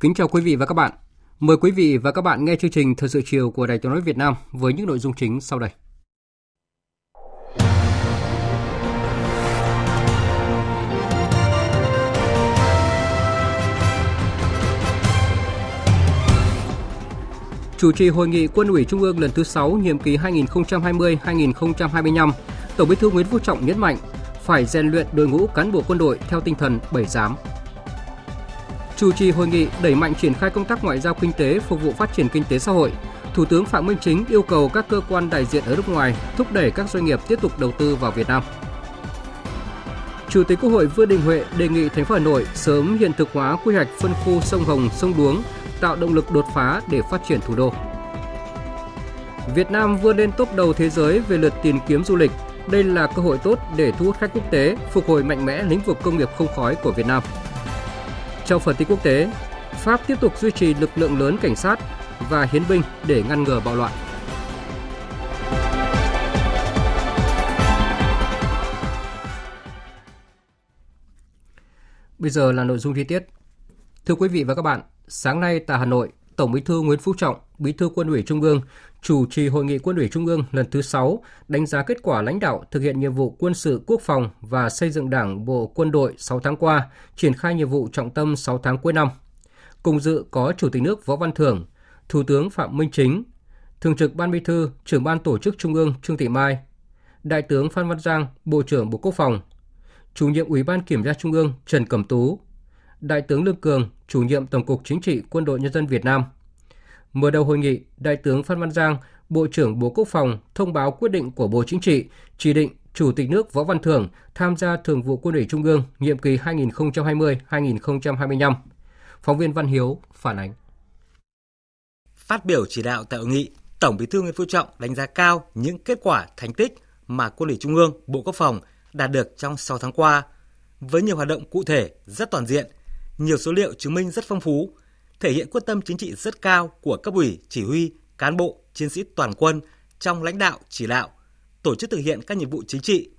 Kính chào quý vị và các bạn. Mời quý vị và các bạn nghe chương trình Thời sự chiều của Đài Tiếng nói Việt Nam với những nội dung chính sau đây. Chủ trì hội nghị Quân ủy Trung ương lần thứ 6 nhiệm kỳ 2020-2025, Tổng Bí thư Nguyễn Phú Trọng nhấn mạnh phải rèn luyện đội ngũ cán bộ quân đội theo tinh thần bảy giám, chủ trì hội nghị đẩy mạnh triển khai công tác ngoại giao kinh tế phục vụ phát triển kinh tế xã hội. Thủ tướng Phạm Minh Chính yêu cầu các cơ quan đại diện ở nước ngoài thúc đẩy các doanh nghiệp tiếp tục đầu tư vào Việt Nam. Chủ tịch Quốc hội Vương Đình Huệ đề nghị thành phố Hà Nội sớm hiện thực hóa quy hoạch phân khu sông Hồng, sông Đuống, tạo động lực đột phá để phát triển thủ đô. Việt Nam vươn lên top đầu thế giới về lượt tìm kiếm du lịch. Đây là cơ hội tốt để thu hút khách quốc tế, phục hồi mạnh mẽ lĩnh vực công nghiệp không khói của Việt Nam. Trong phần tin quốc tế, Pháp tiếp tục duy trì lực lượng lớn cảnh sát và hiến binh để ngăn ngừa bạo loạn. Bây giờ là nội dung chi tiết. Thưa quý vị và các bạn, sáng nay tại Hà Nội, Tổng Bí thư Nguyễn Phú Trọng, Bí thư Quân ủy Trung ương, chủ trì hội nghị Quân ủy Trung ương lần thứ 6, đánh giá kết quả lãnh đạo thực hiện nhiệm vụ quân sự quốc phòng và xây dựng Đảng Bộ Quân đội 6 tháng qua, triển khai nhiệm vụ trọng tâm 6 tháng cuối năm. Cùng dự có Chủ tịch nước Võ Văn Thưởng, Thủ tướng Phạm Minh Chính, Thường trực Ban Bí thư, Trưởng ban Tổ chức Trung ương Trương Thị Mai, Đại tướng Phan Văn Giang, Bộ trưởng Bộ Quốc phòng, Chủ nhiệm Ủy ban Kiểm tra Trung ương Trần Cẩm Tú, Đại tướng Lương Cường, Chủ nhiệm Tổng cục Chính trị Quân đội Nhân dân Việt Nam – Mở đầu hội nghị, Đại tướng Phan Văn Giang, Bộ trưởng Bộ Quốc phòng thông báo quyết định của Bộ Chính trị chỉ định Chủ tịch nước Võ Văn Thưởng tham gia Thường vụ Quân ủy Trung ương nhiệm kỳ 2020-2025. Phóng viên Văn Hiếu phản ánh. Phát biểu chỉ đạo tại hội nghị, Tổng Bí thư Nguyễn Phú Trọng đánh giá cao những kết quả thành tích mà Quân ủy Trung ương, Bộ Quốc phòng đạt được trong 6 tháng qua, với nhiều hoạt động cụ thể rất toàn diện, nhiều số liệu chứng minh rất phong phú, thể hiện quyết tâm chính trị rất cao của cấp ủy, chỉ huy, cán bộ, chiến sĩ toàn quân trong lãnh đạo, chỉ đạo, tổ chức thực hiện các nhiệm vụ chính trị.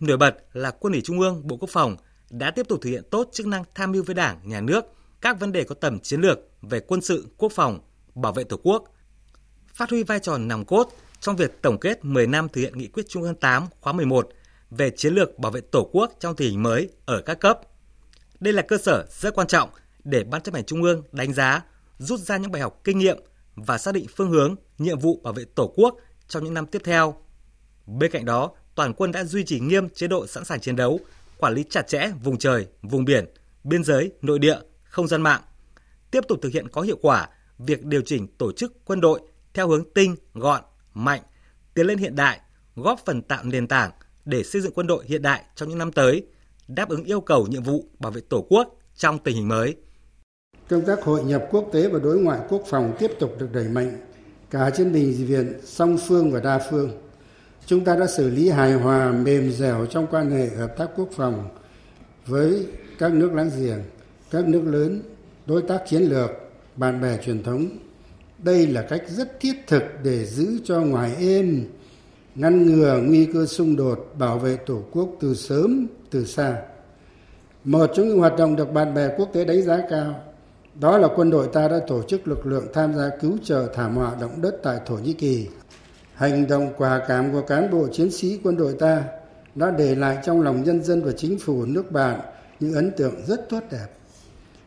Nổi bật là Quân ủy Trung ương, Bộ Quốc phòng đã tiếp tục thực hiện tốt chức năng tham mưu với Đảng, Nhà nước các vấn đề có tầm chiến lược về quân sự, quốc phòng, bảo vệ Tổ quốc, phát huy vai trò nòng cốt trong việc tổng kết 10 năm thực hiện nghị quyết Trung ương 8 khóa 11 về chiến lược bảo vệ Tổ quốc trong tình hình mới ở các cấp. Đây là cơ sở rất quan trọng để Ban chấp hành Trung ương đánh giá, rút ra những bài học kinh nghiệm và xác định phương hướng, nhiệm vụ bảo vệ Tổ quốc trong những năm tiếp theo. Bên cạnh đó, toàn quân đã duy trì nghiêm chế độ sẵn sàng chiến đấu, quản lý chặt chẽ vùng trời, vùng biển, biên giới, nội địa, không gian mạng. Tiếp tục thực hiện có hiệu quả việc điều chỉnh tổ chức quân đội theo hướng tinh, gọn, mạnh, tiến lên hiện đại, góp phần tạo nền tảng để xây dựng quân đội hiện đại trong những năm tới, đáp ứng yêu cầu nhiệm vụ bảo vệ Tổ quốc trong tình hình mới. Công tác hội nhập quốc tế và đối ngoại quốc phòng tiếp tục được đẩy mạnh cả trên bình diện song phương và đa phương. Chúng ta đã xử lý hài hòa mềm dẻo trong quan hệ hợp tác quốc phòng với các nước láng giềng, các nước lớn, đối tác chiến lược, bạn bè truyền thống. Đây là cách rất thiết thực để giữ cho ngoài êm, ngăn ngừa nguy cơ xung đột, bảo vệ Tổ quốc từ sớm, từ xa. Một trong những hoạt động được bạn bè quốc tế đánh giá cao đó là quân đội ta đã tổ chức lực lượng tham gia cứu trợ thảm họa động đất tại Thổ Nhĩ Kỳ. Hành động quả cảm của cán bộ chiến sĩ quân đội ta đã để lại trong lòng nhân dân và chính phủ nước bạn những ấn tượng rất tốt đẹp.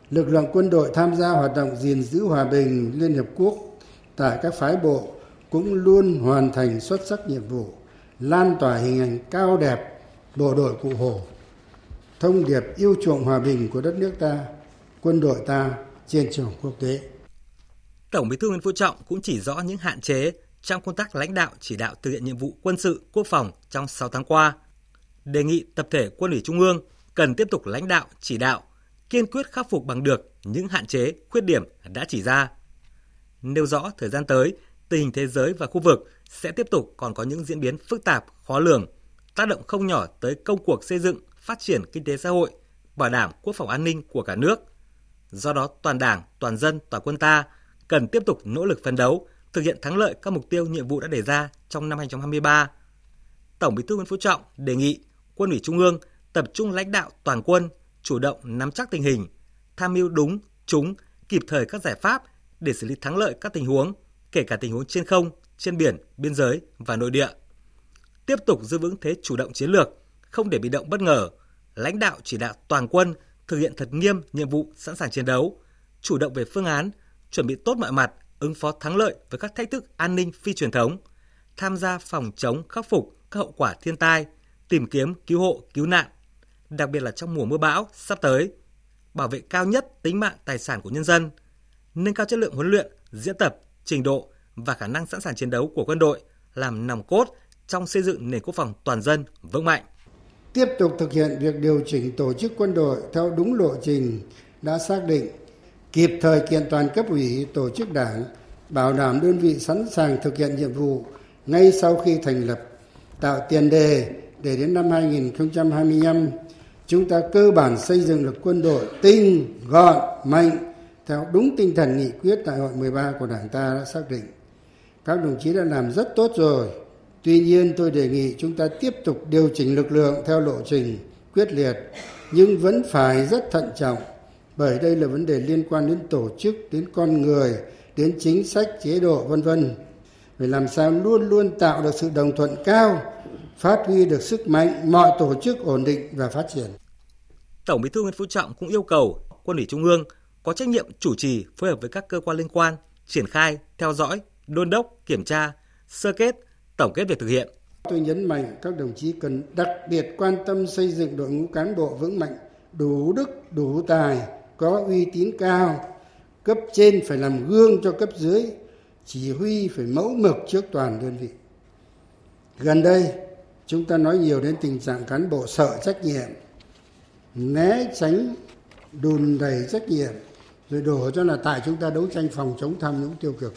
Lực lượng quân đội tham gia hoạt động gìn giữ hòa bình Liên Hiệp Quốc tại các phái bộ cũng luôn hoàn thành xuất sắc nhiệm vụ, lan tỏa hình ảnh cao đẹp bộ đội cụ Hồ. thông điệp yêu chuộng hòa bình của đất nước ta, quân đội ta trên trường quốc tế. Tổng Bí thư Nguyễn Phú Trọng cũng chỉ rõ những hạn chế trong công tác lãnh đạo chỉ đạo thực hiện nhiệm vụ quân sự quốc phòng trong 6 tháng qua. Đề nghị tập thể quân ủy Trung ương cần tiếp tục lãnh đạo chỉ đạo, kiên quyết khắc phục bằng được những hạn chế, khuyết điểm đã chỉ ra. Nêu rõ thời gian tới, tình hình thế giới và khu vực sẽ tiếp tục còn có những diễn biến phức tạp, khó lường, tác động không nhỏ tới công cuộc xây dựng, phát triển kinh tế xã hội, bảo đảm quốc phòng an ninh của cả nước. Do đó, toàn Đảng, toàn dân, toàn quân ta cần tiếp tục nỗ lực phấn đấu, thực hiện thắng lợi các mục tiêu nhiệm vụ đã đề ra trong năm 2023. Tổng Bí thư Nguyễn Phú Trọng đề nghị Quân ủy Trung ương tập trung lãnh đạo toàn quân, chủ động nắm chắc tình hình, tham mưu đúng, trúng, kịp thời các giải pháp để xử lý thắng lợi các tình huống, kể cả tình huống trên không, trên biển, biên giới và nội địa. Tiếp tục giữ vững thế chủ động chiến lược, không để bị động bất ngờ, lãnh đạo chỉ đạo toàn quân thực hiện thật nghiêm nhiệm vụ sẵn sàng chiến đấu, chủ động về phương án, chuẩn bị tốt mọi mặt, ứng phó thắng lợi với các thách thức an ninh phi truyền thống, tham gia phòng chống khắc phục các hậu quả thiên tai, tìm kiếm cứu hộ, cứu nạn, đặc biệt là trong mùa mưa bão sắp tới, bảo vệ cao nhất tính mạng tài sản của nhân dân, nâng cao chất lượng huấn luyện, diễn tập, trình độ và khả năng sẵn sàng chiến đấu của quân đội làm nòng cốt trong xây dựng nền quốc phòng toàn dân vững mạnh. Tiếp tục thực hiện việc điều chỉnh tổ chức quân đội theo đúng lộ trình đã xác định, kịp thời kiện toàn cấp ủy tổ chức đảng, bảo đảm đơn vị sẵn sàng thực hiện nhiệm vụ ngay sau khi thành lập, tạo tiền đề để đến năm 2025 chúng ta cơ bản xây dựng được quân đội tinh, gọn, mạnh theo đúng tinh thần nghị quyết đại hội 13 của Đảng ta đã xác định. Các đồng chí đã làm rất tốt rồi. Tuy nhiên tôi đề nghị chúng ta tiếp tục điều chỉnh lực lượng theo lộ trình quyết liệt nhưng vẫn phải rất thận trọng bởi đây là vấn đề liên quan đến tổ chức, đến con người, đến chính sách, chế độ vân vân. Phải làm sao luôn luôn tạo được sự đồng thuận cao, phát huy được sức mạnh mọi tổ chức ổn định và phát triển. Tổng Bí thư Nguyễn Phú Trọng cũng yêu cầu Quân ủy Trung ương có trách nhiệm chủ trì phối hợp với các cơ quan liên quan triển khai, theo dõi, đôn đốc, kiểm tra, sơ kết, tổng kết việc thực hiện. Tôi nhấn mạnh các đồng chí cần đặc biệt quan tâm xây dựng đội ngũ cán bộ vững mạnh, đủ đức, đủ tài, có uy tín cao. Cấp trên phải làm gương cho cấp dưới, chỉ huy phải mẫu mực trước toàn đơn vị. Gần đây, chúng ta nói nhiều đến tình trạng cán bộ sợ trách nhiệm, né tránh đùn đầy trách nhiệm rồi đổ cho là tại chúng ta đấu tranh phòng chống tham nhũng tiêu cực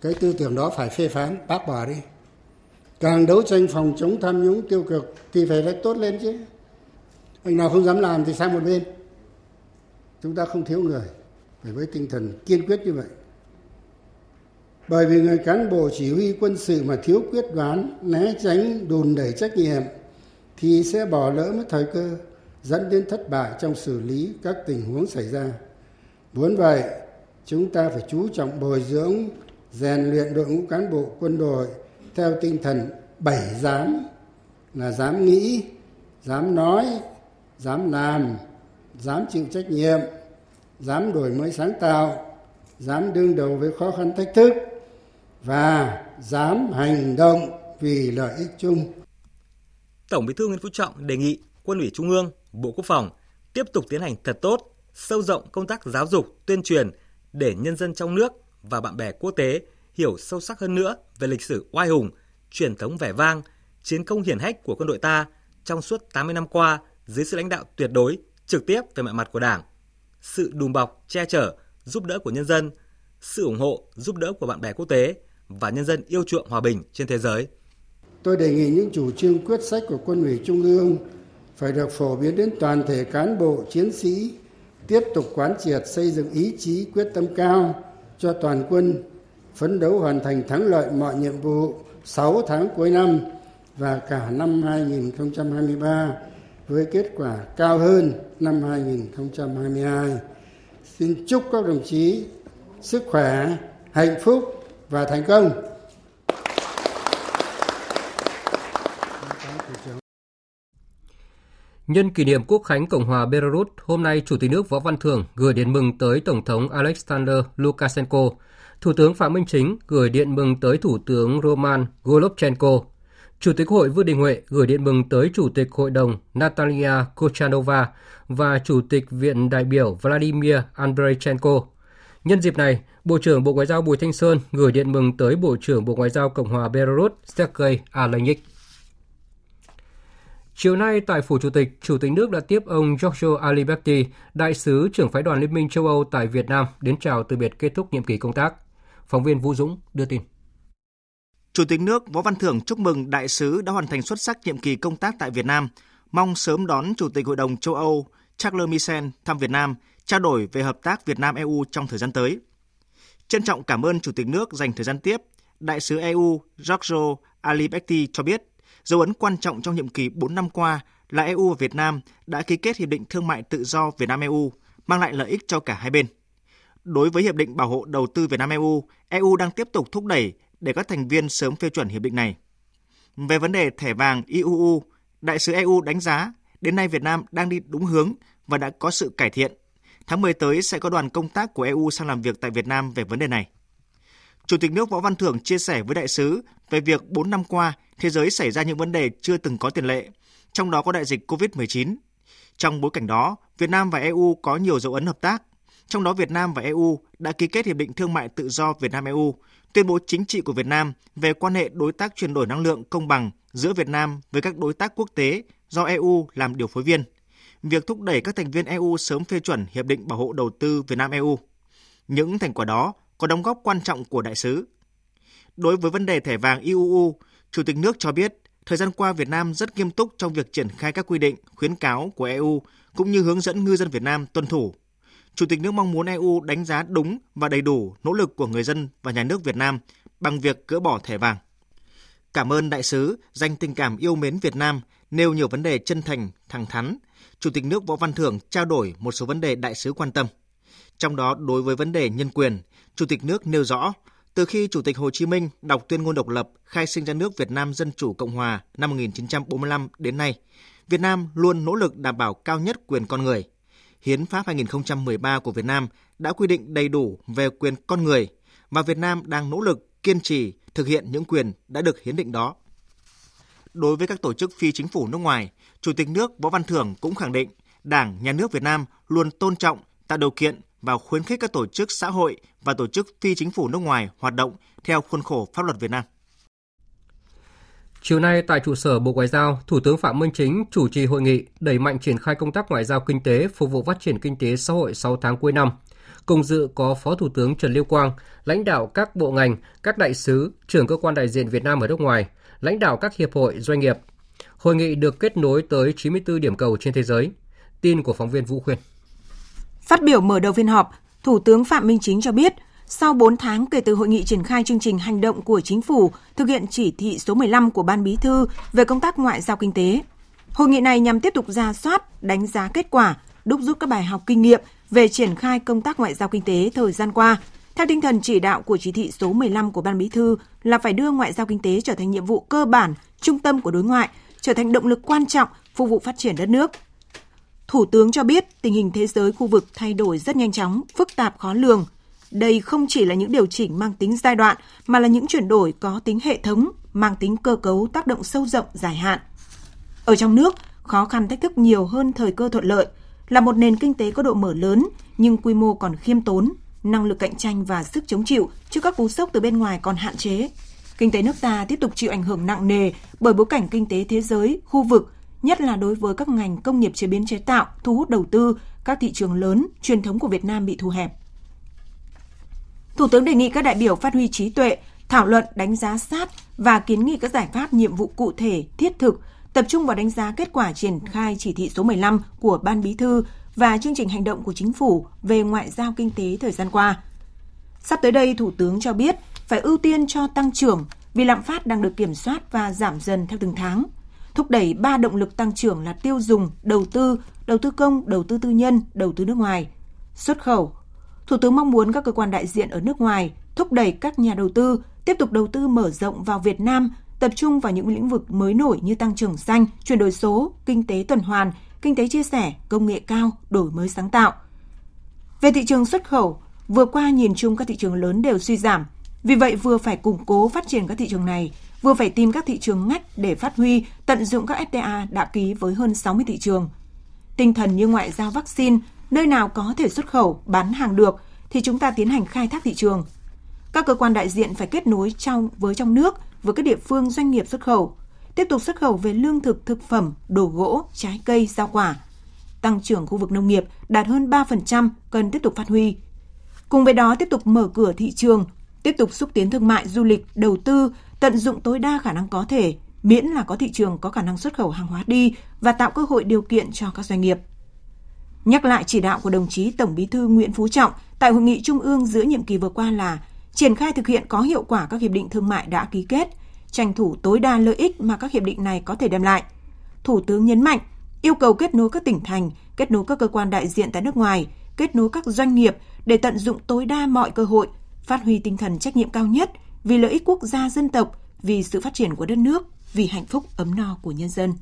cái tư tưởng đó phải phê phán bác bỏ đi càng đấu tranh phòng chống tham nhũng tiêu cực thì phải rất tốt lên chứ. Anh nào không dám làm thì sang một bên. Chúng ta không thiếu người, phải với tinh thần kiên quyết như vậy. Bởi vì người cán bộ chỉ huy quân sự mà thiếu quyết đoán, né tránh, đùn đẩy trách nhiệm thì sẽ bỏ lỡ mất thời cơ, dẫn đến thất bại trong xử lý các tình huống xảy ra. Muốn vậy, chúng ta phải chú trọng bồi dưỡng, rèn luyện đội ngũ cán bộ quân đội theo tinh thần bảy dám là dám nghĩ dám nói dám làm dám chịu trách nhiệm dám đổi mới sáng tạo dám đương đầu với khó khăn thách thức và dám hành động vì lợi ích chung. Tổng Bí thư Nguyễn Phú Trọng đề nghị Quân ủy Trung ương, Bộ Quốc phòng tiếp tục tiến hành thật tốt, sâu rộng công tác giáo dục, tuyên truyền để nhân dân trong nước và bạn bè quốc tế hiểu sâu sắc hơn nữa về lịch sử oai hùng, truyền thống vẻ vang, chiến công hiển hách của quân đội ta trong suốt 80 năm qua dưới sự lãnh đạo tuyệt đối, trực tiếp về mọi mặt của Đảng. Sự đùm bọc, che chở, giúp đỡ của nhân dân, sự ủng hộ, giúp đỡ của bạn bè quốc tế và nhân dân yêu chuộng hòa bình trên thế giới. Tôi đề nghị những chủ trương quyết sách của quân ủy Trung ương phải được phổ biến đến toàn thể cán bộ chiến sĩ tiếp tục quán triệt xây dựng ý chí quyết tâm cao cho toàn quân phấn đấu hoàn thành thắng lợi mọi nhiệm vụ 6 tháng cuối năm và cả năm 2023 với kết quả cao hơn năm 2022. Xin chúc các đồng chí sức khỏe, hạnh phúc và thành công. Nhân kỷ niệm Quốc khánh Cộng hòa Belarus, hôm nay Chủ tịch nước Võ Văn Thưởng gửi điện mừng tới Tổng thống Alexander Lukashenko, Thủ tướng Phạm Minh Chính gửi điện mừng tới Thủ tướng Roman Golubchenko. Chủ tịch Hội Vương Đình Huệ gửi điện mừng tới Chủ tịch Hội đồng Natalia Kochanova và Chủ tịch Viện đại biểu Vladimir Andreychenko. Nhân dịp này, Bộ trưởng Bộ Ngoại giao Bùi Thanh Sơn gửi điện mừng tới Bộ trưởng Bộ Ngoại giao Cộng hòa Belarus Sergei Alekhyk. Chiều nay tại Phủ Chủ tịch, Chủ tịch nước đã tiếp ông Giorgio Aliberti, đại sứ trưởng phái đoàn Liên minh châu Âu tại Việt Nam đến chào từ biệt kết thúc nhiệm kỳ công tác. Phóng viên Vũ Dũng đưa tin. Chủ tịch nước Võ Văn Thưởng chúc mừng đại sứ đã hoàn thành xuất sắc nhiệm kỳ công tác tại Việt Nam, mong sớm đón Chủ tịch Hội đồng châu Âu Charles Michel thăm Việt Nam, trao đổi về hợp tác Việt Nam EU trong thời gian tới. Trân trọng cảm ơn Chủ tịch nước dành thời gian tiếp, đại sứ EU Giorgio Aliberti cho biết Dấu ấn quan trọng trong nhiệm kỳ 4 năm qua là EU và Việt Nam đã ký kết Hiệp định Thương mại Tự do Việt Nam-EU, mang lại lợi ích cho cả hai bên. Đối với Hiệp định Bảo hộ Đầu tư Việt Nam-EU, EU đang tiếp tục thúc đẩy để các thành viên sớm phê chuẩn hiệp định này. Về vấn đề thẻ vàng IUU, Đại sứ EU đánh giá đến nay Việt Nam đang đi đúng hướng và đã có sự cải thiện. Tháng 10 tới sẽ có đoàn công tác của EU sang làm việc tại Việt Nam về vấn đề này. Chủ tịch nước Võ Văn Thưởng chia sẻ với đại sứ về việc 4 năm qua thế giới xảy ra những vấn đề chưa từng có tiền lệ, trong đó có đại dịch COVID-19. Trong bối cảnh đó, Việt Nam và EU có nhiều dấu ấn hợp tác. Trong đó Việt Nam và EU đã ký kết Hiệp định Thương mại Tự do Việt Nam-EU, tuyên bố chính trị của Việt Nam về quan hệ đối tác chuyển đổi năng lượng công bằng giữa Việt Nam với các đối tác quốc tế do EU làm điều phối viên. Việc thúc đẩy các thành viên EU sớm phê chuẩn Hiệp định Bảo hộ Đầu tư Việt Nam-EU. Những thành quả đó có đóng góp quan trọng của đại sứ. Đối với vấn đề thẻ vàng IUU, Chủ tịch nước cho biết, thời gian qua Việt Nam rất nghiêm túc trong việc triển khai các quy định, khuyến cáo của EU cũng như hướng dẫn ngư dân Việt Nam tuân thủ. Chủ tịch nước mong muốn EU đánh giá đúng và đầy đủ nỗ lực của người dân và nhà nước Việt Nam bằng việc gỡ bỏ thẻ vàng. Cảm ơn đại sứ dành tình cảm yêu mến Việt Nam, nêu nhiều vấn đề chân thành, thẳng thắn. Chủ tịch nước Võ Văn Thưởng trao đổi một số vấn đề đại sứ quan tâm. Trong đó, đối với vấn đề nhân quyền, Chủ tịch nước nêu rõ, từ khi Chủ tịch Hồ Chí Minh đọc tuyên ngôn độc lập khai sinh ra nước Việt Nam Dân Chủ Cộng Hòa năm 1945 đến nay, Việt Nam luôn nỗ lực đảm bảo cao nhất quyền con người. Hiến pháp 2013 của Việt Nam đã quy định đầy đủ về quyền con người và Việt Nam đang nỗ lực kiên trì thực hiện những quyền đã được hiến định đó. Đối với các tổ chức phi chính phủ nước ngoài, Chủ tịch nước Võ Văn Thưởng cũng khẳng định Đảng, Nhà nước Việt Nam luôn tôn trọng, tạo điều kiện và khuyến khích các tổ chức xã hội và tổ chức phi chính phủ nước ngoài hoạt động theo khuôn khổ pháp luật Việt Nam. Chiều nay tại trụ sở Bộ Ngoại giao, Thủ tướng Phạm Minh Chính chủ trì hội nghị đẩy mạnh triển khai công tác ngoại giao kinh tế phục vụ phát triển kinh tế xã hội 6 tháng cuối năm. Cùng dự có Phó Thủ tướng Trần Lưu Quang, lãnh đạo các bộ ngành, các đại sứ, trưởng cơ quan đại diện Việt Nam ở nước ngoài, lãnh đạo các hiệp hội, doanh nghiệp. Hội nghị được kết nối tới 94 điểm cầu trên thế giới. Tin của phóng viên Vũ Khuyên. Phát biểu mở đầu phiên họp, Thủ tướng Phạm Minh Chính cho biết, sau 4 tháng kể từ hội nghị triển khai chương trình hành động của chính phủ thực hiện chỉ thị số 15 của Ban Bí thư về công tác ngoại giao kinh tế, hội nghị này nhằm tiếp tục ra soát, đánh giá kết quả, đúc rút các bài học kinh nghiệm về triển khai công tác ngoại giao kinh tế thời gian qua, theo tinh thần chỉ đạo của chỉ thị số 15 của Ban Bí thư là phải đưa ngoại giao kinh tế trở thành nhiệm vụ cơ bản, trung tâm của đối ngoại, trở thành động lực quan trọng phục vụ phát triển đất nước – Thủ tướng cho biết tình hình thế giới khu vực thay đổi rất nhanh chóng, phức tạp khó lường. Đây không chỉ là những điều chỉnh mang tính giai đoạn mà là những chuyển đổi có tính hệ thống, mang tính cơ cấu tác động sâu rộng dài hạn. Ở trong nước, khó khăn thách thức nhiều hơn thời cơ thuận lợi, là một nền kinh tế có độ mở lớn nhưng quy mô còn khiêm tốn, năng lực cạnh tranh và sức chống chịu trước các cú sốc từ bên ngoài còn hạn chế. Kinh tế nước ta tiếp tục chịu ảnh hưởng nặng nề bởi bối cảnh kinh tế thế giới, khu vực nhất là đối với các ngành công nghiệp chế biến chế tạo, thu hút đầu tư, các thị trường lớn, truyền thống của Việt Nam bị thu hẹp. Thủ tướng đề nghị các đại biểu phát huy trí tuệ, thảo luận đánh giá sát và kiến nghị các giải pháp nhiệm vụ cụ thể, thiết thực, tập trung vào đánh giá kết quả triển khai chỉ thị số 15 của Ban Bí thư và chương trình hành động của chính phủ về ngoại giao kinh tế thời gian qua. Sắp tới đây, Thủ tướng cho biết phải ưu tiên cho tăng trưởng vì lạm phát đang được kiểm soát và giảm dần theo từng tháng – thúc đẩy ba động lực tăng trưởng là tiêu dùng, đầu tư, đầu tư công, đầu tư tư nhân, đầu tư nước ngoài, xuất khẩu. Thủ tướng mong muốn các cơ quan đại diện ở nước ngoài thúc đẩy các nhà đầu tư tiếp tục đầu tư mở rộng vào Việt Nam, tập trung vào những lĩnh vực mới nổi như tăng trưởng xanh, chuyển đổi số, kinh tế tuần hoàn, kinh tế chia sẻ, công nghệ cao, đổi mới sáng tạo. Về thị trường xuất khẩu, vừa qua nhìn chung các thị trường lớn đều suy giảm. Vì vậy vừa phải củng cố phát triển các thị trường này, vừa phải tìm các thị trường ngách để phát huy, tận dụng các FTA đã ký với hơn 60 thị trường. Tinh thần như ngoại giao vaccine, nơi nào có thể xuất khẩu, bán hàng được thì chúng ta tiến hành khai thác thị trường. Các cơ quan đại diện phải kết nối trong với trong nước với các địa phương doanh nghiệp xuất khẩu, tiếp tục xuất khẩu về lương thực, thực phẩm, đồ gỗ, trái cây, rau quả. Tăng trưởng khu vực nông nghiệp đạt hơn 3% cần tiếp tục phát huy. Cùng với đó tiếp tục mở cửa thị trường, tiếp tục xúc tiến thương mại, du lịch, đầu tư, tận dụng tối đa khả năng có thể, miễn là có thị trường có khả năng xuất khẩu hàng hóa đi và tạo cơ hội điều kiện cho các doanh nghiệp. Nhắc lại chỉ đạo của đồng chí Tổng Bí thư Nguyễn Phú Trọng tại hội nghị trung ương giữa nhiệm kỳ vừa qua là triển khai thực hiện có hiệu quả các hiệp định thương mại đã ký kết, tranh thủ tối đa lợi ích mà các hiệp định này có thể đem lại. Thủ tướng nhấn mạnh, yêu cầu kết nối các tỉnh thành, kết nối các cơ quan đại diện tại nước ngoài, kết nối các doanh nghiệp để tận dụng tối đa mọi cơ hội, phát huy tinh thần trách nhiệm cao nhất vì lợi ích quốc gia dân tộc, vì sự phát triển của đất nước, vì hạnh phúc ấm no của nhân dân.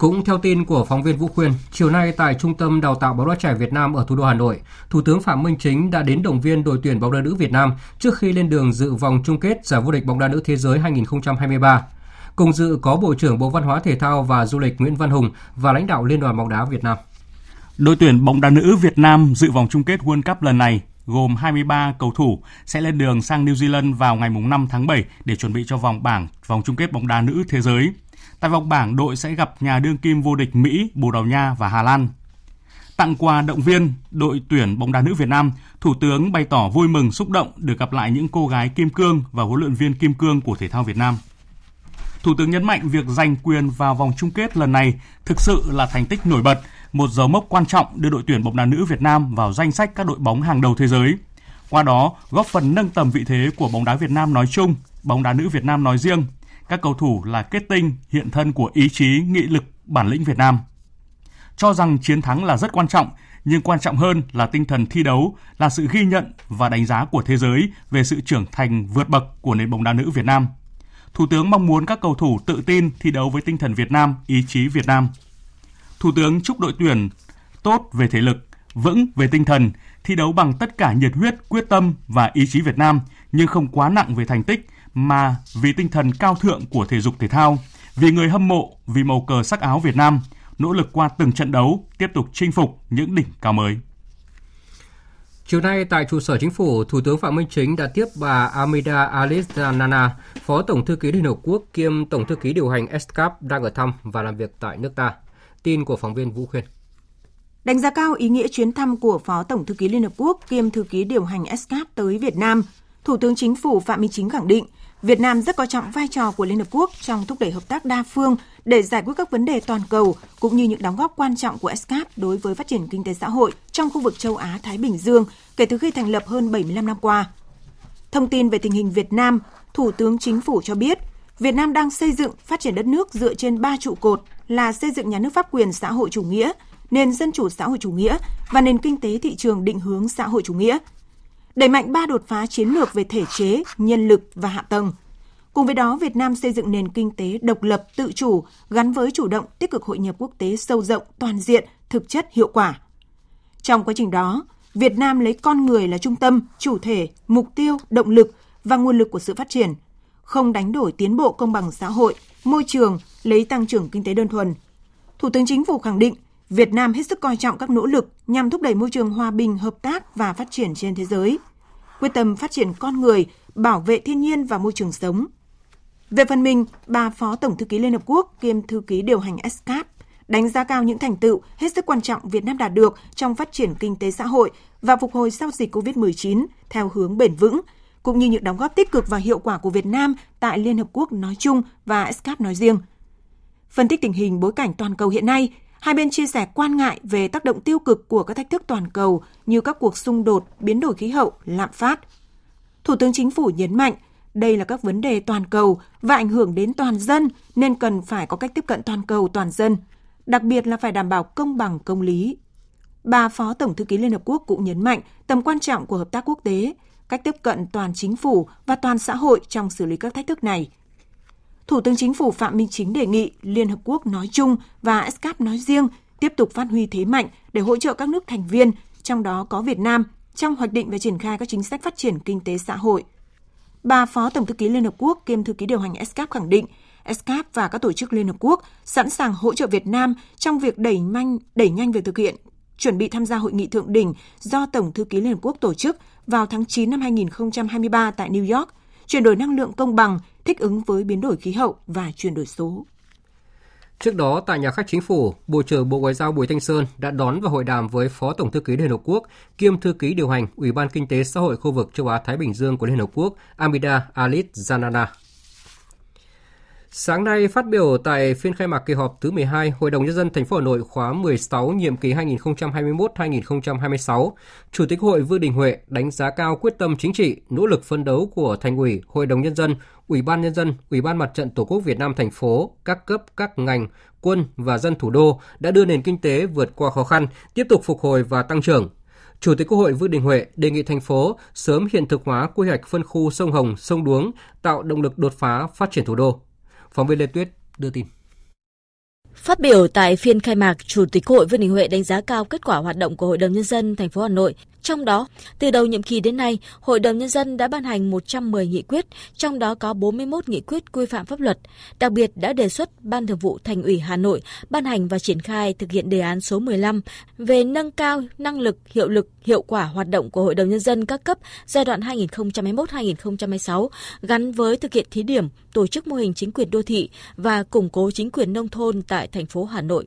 Cũng theo tin của phóng viên Vũ Khuyên, chiều nay tại Trung tâm Đào tạo bóng đá trẻ Việt Nam ở thủ đô Hà Nội, Thủ tướng Phạm Minh Chính đã đến động viên đội tuyển bóng đá nữ Việt Nam trước khi lên đường dự vòng chung kết giải vô địch bóng đá nữ thế giới 2023. Cùng dự có Bộ trưởng Bộ Văn hóa Thể thao và Du lịch Nguyễn Văn Hùng và lãnh đạo Liên đoàn bóng đá Việt Nam. Đội tuyển bóng đá nữ Việt Nam dự vòng chung kết World Cup lần này gồm 23 cầu thủ sẽ lên đường sang New Zealand vào ngày 5 tháng 7 để chuẩn bị cho vòng bảng vòng chung kết bóng đá nữ thế giới. Tại vòng bảng, đội sẽ gặp nhà đương kim vô địch Mỹ, Bồ Đào Nha và Hà Lan. Tặng quà động viên đội tuyển bóng đá nữ Việt Nam, Thủ tướng bày tỏ vui mừng xúc động được gặp lại những cô gái kim cương và huấn luyện viên kim cương của thể thao Việt Nam. Thủ tướng nhấn mạnh việc giành quyền vào vòng chung kết lần này thực sự là thành tích nổi bật, một dấu mốc quan trọng đưa đội tuyển bóng đá nữ Việt Nam vào danh sách các đội bóng hàng đầu thế giới. Qua đó, góp phần nâng tầm vị thế của bóng đá Việt Nam nói chung, bóng đá nữ Việt Nam nói riêng các cầu thủ là kết tinh, hiện thân của ý chí, nghị lực, bản lĩnh Việt Nam. Cho rằng chiến thắng là rất quan trọng, nhưng quan trọng hơn là tinh thần thi đấu, là sự ghi nhận và đánh giá của thế giới về sự trưởng thành vượt bậc của nền bóng đá nữ Việt Nam. Thủ tướng mong muốn các cầu thủ tự tin thi đấu với tinh thần Việt Nam, ý chí Việt Nam. Thủ tướng chúc đội tuyển tốt về thể lực, vững về tinh thần, thi đấu bằng tất cả nhiệt huyết, quyết tâm và ý chí Việt Nam, nhưng không quá nặng về thành tích, mà vì tinh thần cao thượng của thể dục thể thao, vì người hâm mộ, vì màu cờ sắc áo Việt Nam, nỗ lực qua từng trận đấu tiếp tục chinh phục những đỉnh cao mới. Chiều nay tại trụ sở chính phủ, Thủ tướng Phạm Minh Chính đã tiếp bà Amida Alisdanana, Phó Tổng thư ký Liên Hợp Quốc kiêm Tổng thư ký điều hành ESCAP đang ở thăm và làm việc tại nước ta. Tin của phóng viên Vũ Khuyên. Đánh giá cao ý nghĩa chuyến thăm của Phó Tổng thư ký Liên Hợp Quốc kiêm thư ký điều hành ESCAP tới Việt Nam, Thủ tướng Chính phủ Phạm Minh Chính khẳng định Việt Nam rất coi trọng vai trò của Liên Hợp Quốc trong thúc đẩy hợp tác đa phương để giải quyết các vấn đề toàn cầu, cũng như những đóng góp quan trọng của ESCAP đối với phát triển kinh tế xã hội trong khu vực châu Á-Thái Bình Dương kể từ khi thành lập hơn 75 năm qua. Thông tin về tình hình Việt Nam, Thủ tướng Chính phủ cho biết, Việt Nam đang xây dựng, phát triển đất nước dựa trên ba trụ cột là xây dựng nhà nước pháp quyền xã hội chủ nghĩa, nền dân chủ xã hội chủ nghĩa và nền kinh tế thị trường định hướng xã hội chủ nghĩa – đẩy mạnh ba đột phá chiến lược về thể chế, nhân lực và hạ tầng. Cùng với đó, Việt Nam xây dựng nền kinh tế độc lập, tự chủ, gắn với chủ động tích cực hội nhập quốc tế sâu rộng, toàn diện, thực chất, hiệu quả. Trong quá trình đó, Việt Nam lấy con người là trung tâm, chủ thể, mục tiêu, động lực và nguồn lực của sự phát triển, không đánh đổi tiến bộ công bằng xã hội, môi trường lấy tăng trưởng kinh tế đơn thuần. Thủ tướng Chính phủ khẳng định Việt Nam hết sức coi trọng các nỗ lực nhằm thúc đẩy môi trường hòa bình, hợp tác và phát triển trên thế giới, quyết tâm phát triển con người, bảo vệ thiên nhiên và môi trường sống. Về phần mình, bà Phó Tổng thư ký Liên Hợp Quốc kiêm thư ký điều hành ESCAP đánh giá cao những thành tựu hết sức quan trọng Việt Nam đạt được trong phát triển kinh tế xã hội và phục hồi sau dịch COVID-19 theo hướng bền vững, cũng như những đóng góp tích cực và hiệu quả của Việt Nam tại Liên Hợp Quốc nói chung và ESCAP nói riêng. Phân tích tình hình bối cảnh toàn cầu hiện nay, Hai bên chia sẻ quan ngại về tác động tiêu cực của các thách thức toàn cầu như các cuộc xung đột, biến đổi khí hậu, lạm phát. Thủ tướng Chính phủ nhấn mạnh đây là các vấn đề toàn cầu và ảnh hưởng đến toàn dân nên cần phải có cách tiếp cận toàn cầu toàn dân, đặc biệt là phải đảm bảo công bằng công lý. Bà Phó Tổng thư ký Liên Hợp Quốc cũng nhấn mạnh tầm quan trọng của hợp tác quốc tế, cách tiếp cận toàn chính phủ và toàn xã hội trong xử lý các thách thức này – Thủ tướng Chính phủ Phạm Minh Chính đề nghị Liên Hợp Quốc nói chung và ESCAP nói riêng tiếp tục phát huy thế mạnh để hỗ trợ các nước thành viên, trong đó có Việt Nam, trong hoạch định và triển khai các chính sách phát triển kinh tế xã hội. bà Phó Tổng thư ký Liên Hợp Quốc kiêm thư ký điều hành ESCAP khẳng định ESCAP và các tổ chức Liên Hợp Quốc sẵn sàng hỗ trợ Việt Nam trong việc đẩy nhanh, đẩy nhanh việc thực hiện, chuẩn bị tham gia hội nghị thượng đỉnh do Tổng thư ký Liên Hợp Quốc tổ chức vào tháng 9 năm 2023 tại New York, chuyển đổi năng lượng công bằng, thích ứng với biến đổi khí hậu và chuyển đổi số. Trước đó, tại nhà khách chính phủ, Bộ trưởng Bộ Ngoại giao Bùi Thanh Sơn đã đón và hội đàm với Phó Tổng thư ký Liên Hợp Quốc, kiêm thư ký điều hành Ủy ban Kinh tế Xã hội khu vực châu Á Thái Bình Dương của Liên Hợp Quốc, Amida Alit Zanana. Sáng nay phát biểu tại phiên khai mạc kỳ họp thứ 12 Hội đồng nhân dân thành phố Hà Nội khóa 16 nhiệm kỳ 2021-2026, Chủ tịch Hội Vương Đình Huệ đánh giá cao quyết tâm chính trị, nỗ lực phân đấu của Thành ủy, Hội đồng nhân dân, Ủy ban nhân dân, Ủy ban Mặt trận Tổ quốc Việt Nam thành phố, các cấp, các ngành, quân và dân thủ đô đã đưa nền kinh tế vượt qua khó khăn, tiếp tục phục hồi và tăng trưởng, Chủ tịch Quốc hội Vương Đình Huệ đề nghị thành phố sớm hiện thực hóa quy hoạch phân khu sông Hồng, sông Đuống, tạo động lực đột phá phát triển thủ đô. Phóng viên Lê Tuyết đưa tin. Phát biểu tại phiên khai mạc, Chủ tịch Hội Vương Đình Huệ đánh giá cao kết quả hoạt động của Hội đồng nhân dân thành phố Hà Nội trong đó, từ đầu nhiệm kỳ đến nay, Hội đồng Nhân dân đã ban hành 110 nghị quyết, trong đó có 41 nghị quyết quy phạm pháp luật. Đặc biệt đã đề xuất Ban Thường vụ Thành ủy Hà Nội ban hành và triển khai thực hiện đề án số 15 về nâng cao năng lực, hiệu lực, hiệu quả hoạt động của Hội đồng Nhân dân các cấp giai đoạn 2021-2026 gắn với thực hiện thí điểm tổ chức mô hình chính quyền đô thị và củng cố chính quyền nông thôn tại thành phố Hà Nội.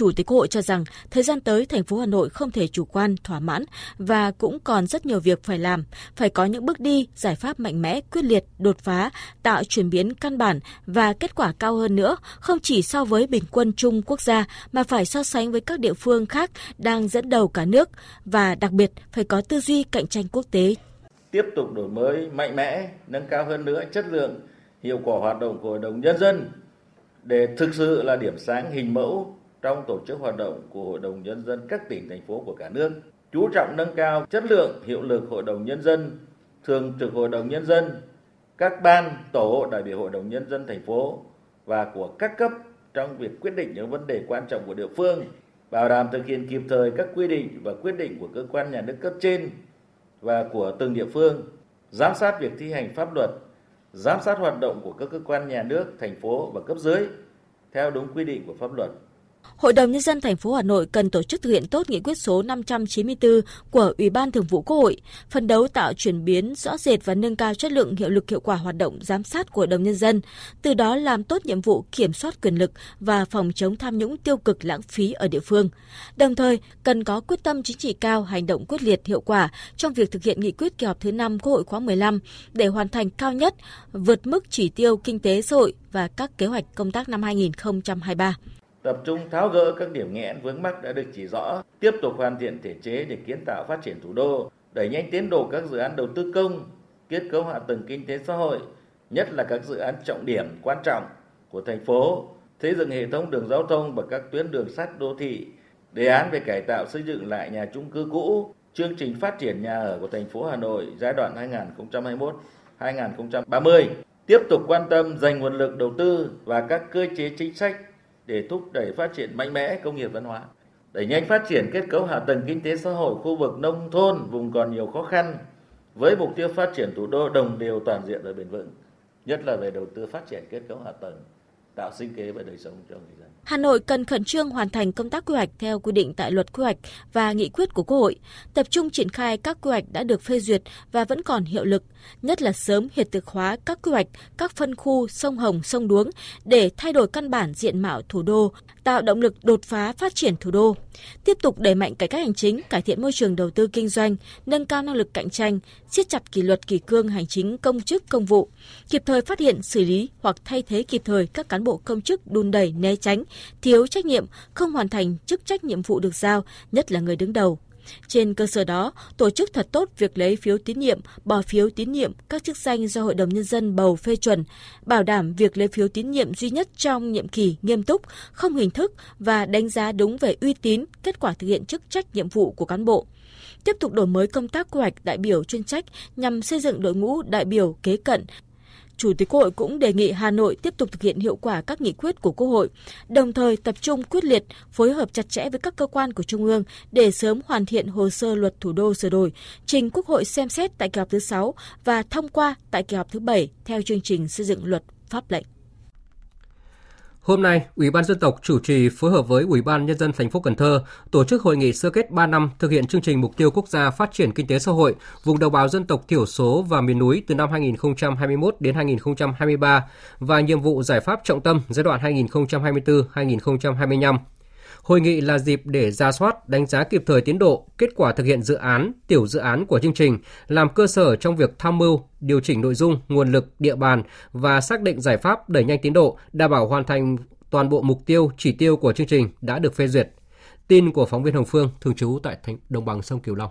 Chủ tịch Quốc hội cho rằng thời gian tới thành phố Hà Nội không thể chủ quan, thỏa mãn và cũng còn rất nhiều việc phải làm, phải có những bước đi, giải pháp mạnh mẽ, quyết liệt, đột phá, tạo chuyển biến căn bản và kết quả cao hơn nữa, không chỉ so với bình quân chung quốc gia mà phải so sánh với các địa phương khác đang dẫn đầu cả nước và đặc biệt phải có tư duy cạnh tranh quốc tế. Tiếp tục đổi mới mạnh mẽ, nâng cao hơn nữa chất lượng, hiệu quả hoạt động của Hội đồng Nhân dân để thực sự là điểm sáng hình mẫu trong tổ chức hoạt động của Hội đồng Nhân dân các tỉnh, thành phố của cả nước, chú trọng nâng cao chất lượng hiệu lực Hội đồng Nhân dân, thường trực Hội đồng Nhân dân, các ban, tổ đại biểu Hội đồng Nhân dân thành phố và của các cấp trong việc quyết định những vấn đề quan trọng của địa phương, bảo đảm thực hiện kịp thời các quy định và quyết định của cơ quan nhà nước cấp trên và của từng địa phương, giám sát việc thi hành pháp luật, giám sát hoạt động của các cơ quan nhà nước, thành phố và cấp dưới theo đúng quy định của pháp luật. Hội đồng nhân dân thành phố Hà Nội cần tổ chức thực hiện tốt nghị quyết số 594 của Ủy ban Thường vụ Quốc hội, phấn đấu tạo chuyển biến rõ rệt và nâng cao chất lượng hiệu lực hiệu quả hoạt động giám sát của Hội đồng nhân dân, từ đó làm tốt nhiệm vụ kiểm soát quyền lực và phòng chống tham nhũng tiêu cực lãng phí ở địa phương. Đồng thời, cần có quyết tâm chính trị cao, hành động quyết liệt hiệu quả trong việc thực hiện nghị quyết kỳ họp thứ 5 Quốc hội khóa 15 để hoàn thành cao nhất vượt mức chỉ tiêu kinh tế xã hội và các kế hoạch công tác năm 2023 tập trung tháo gỡ các điểm nghẽn vướng mắc đã được chỉ rõ, tiếp tục hoàn thiện thể chế để kiến tạo phát triển thủ đô, đẩy nhanh tiến độ các dự án đầu tư công, kết cấu hạ tầng kinh tế xã hội, nhất là các dự án trọng điểm quan trọng của thành phố, xây dựng hệ thống đường giao thông và các tuyến đường sắt đô thị, đề án về cải tạo xây dựng lại nhà chung cư cũ, chương trình phát triển nhà ở của thành phố Hà Nội giai đoạn 2021-2030, tiếp tục quan tâm dành nguồn lực đầu tư và các cơ chế chính sách để thúc đẩy phát triển mạnh mẽ công nghiệp văn hóa, đẩy nhanh phát triển kết cấu hạ tầng kinh tế xã hội khu vực nông thôn vùng còn nhiều khó khăn với mục tiêu phát triển thủ đô đồng đều toàn diện và bền vững, nhất là về đầu tư phát triển kết cấu hạ tầng tạo sinh kế và đời sống cho người dân. Hà Nội cần khẩn trương hoàn thành công tác quy hoạch theo quy định tại luật quy hoạch và nghị quyết của Quốc hội, tập trung triển khai các quy hoạch đã được phê duyệt và vẫn còn hiệu lực, nhất là sớm hiện thực hóa các quy hoạch các phân khu sông Hồng, sông Đuống để thay đổi căn bản diện mạo thủ đô, tạo động lực đột phá phát triển thủ đô. Tiếp tục đẩy mạnh cải cách hành chính, cải thiện môi trường đầu tư kinh doanh, nâng cao năng lực cạnh tranh, siết chặt kỷ luật kỷ cương hành chính công chức công vụ, kịp thời phát hiện, xử lý hoặc thay thế kịp thời các cán cán bộ công chức đun đẩy né tránh, thiếu trách nhiệm, không hoàn thành chức trách nhiệm vụ được giao, nhất là người đứng đầu. Trên cơ sở đó, tổ chức thật tốt việc lấy phiếu tín nhiệm, bỏ phiếu tín nhiệm các chức danh do Hội đồng Nhân dân bầu phê chuẩn, bảo đảm việc lấy phiếu tín nhiệm duy nhất trong nhiệm kỳ nghiêm túc, không hình thức và đánh giá đúng về uy tín, kết quả thực hiện chức trách nhiệm vụ của cán bộ tiếp tục đổi mới công tác quy hoạch đại biểu chuyên trách nhằm xây dựng đội ngũ đại biểu kế cận Chủ tịch Quốc hội cũng đề nghị Hà Nội tiếp tục thực hiện hiệu quả các nghị quyết của Quốc hội, đồng thời tập trung quyết liệt, phối hợp chặt chẽ với các cơ quan của Trung ương để sớm hoàn thiện hồ sơ luật thủ đô sửa đổi, trình Quốc hội xem xét tại kỳ họp thứ 6 và thông qua tại kỳ họp thứ 7 theo chương trình xây dựng luật pháp lệnh. Hôm nay, Ủy ban dân tộc chủ trì phối hợp với Ủy ban nhân dân thành phố Cần Thơ tổ chức hội nghị sơ kết 3 năm thực hiện chương trình mục tiêu quốc gia phát triển kinh tế xã hội vùng đồng bào dân tộc thiểu số và miền núi từ năm 2021 đến 2023 và nhiệm vụ giải pháp trọng tâm giai đoạn 2024-2025. Hội nghị là dịp để ra soát, đánh giá kịp thời tiến độ, kết quả thực hiện dự án, tiểu dự án của chương trình, làm cơ sở trong việc tham mưu, điều chỉnh nội dung, nguồn lực, địa bàn và xác định giải pháp đẩy nhanh tiến độ, đảm bảo hoàn thành toàn bộ mục tiêu, chỉ tiêu của chương trình đã được phê duyệt. Tin của phóng viên Hồng Phương, thường trú tại đồng bằng sông Kiều Long.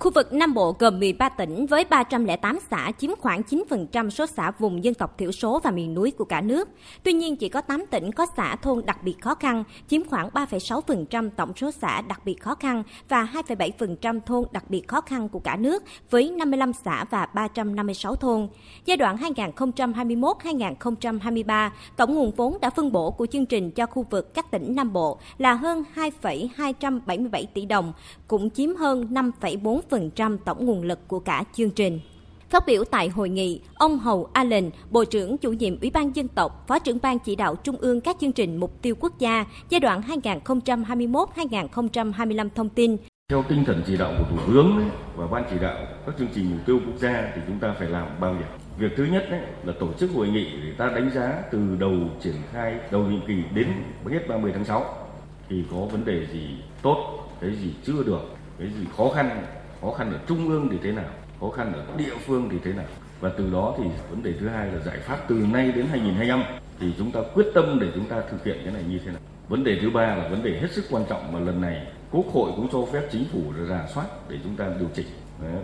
Khu vực Nam Bộ gồm 13 tỉnh với 308 xã chiếm khoảng 9% số xã vùng dân tộc thiểu số và miền núi của cả nước. Tuy nhiên, chỉ có 8 tỉnh có xã thôn đặc biệt khó khăn, chiếm khoảng 3,6% tổng số xã đặc biệt khó khăn và 2,7% thôn đặc biệt khó khăn của cả nước với 55 xã và 356 thôn. Giai đoạn 2021-2023, tổng nguồn vốn đã phân bổ của chương trình cho khu vực các tỉnh Nam Bộ là hơn 2,277 tỷ đồng, cũng chiếm hơn 5,4 4% tổng nguồn lực của cả chương trình. Phát biểu tại hội nghị, ông Hầu Allen, Bộ trưởng chủ nhiệm Ủy ban dân tộc, Phó trưởng ban chỉ đạo trung ương các chương trình mục tiêu quốc gia giai đoạn 2021-2025 thông tin. Theo tinh thần chỉ đạo của Thủ tướng ấy, và Ban chỉ đạo các chương trình mục tiêu quốc gia thì chúng ta phải làm bao việc. Việc thứ nhất ấy, là tổ chức hội nghị để ta đánh giá từ đầu triển khai, đầu nhiệm kỳ đến hết 30 tháng 6 thì có vấn đề gì tốt, cái gì chưa được, cái gì khó khăn khó khăn ở trung ương thì thế nào, khó khăn ở địa phương thì thế nào? Và từ đó thì vấn đề thứ hai là giải pháp từ nay đến 2025 thì chúng ta quyết tâm để chúng ta thực hiện cái này như thế nào? Vấn đề thứ ba là vấn đề hết sức quan trọng mà lần này quốc hội cũng cho phép chính phủ rà soát để chúng ta điều chỉnh.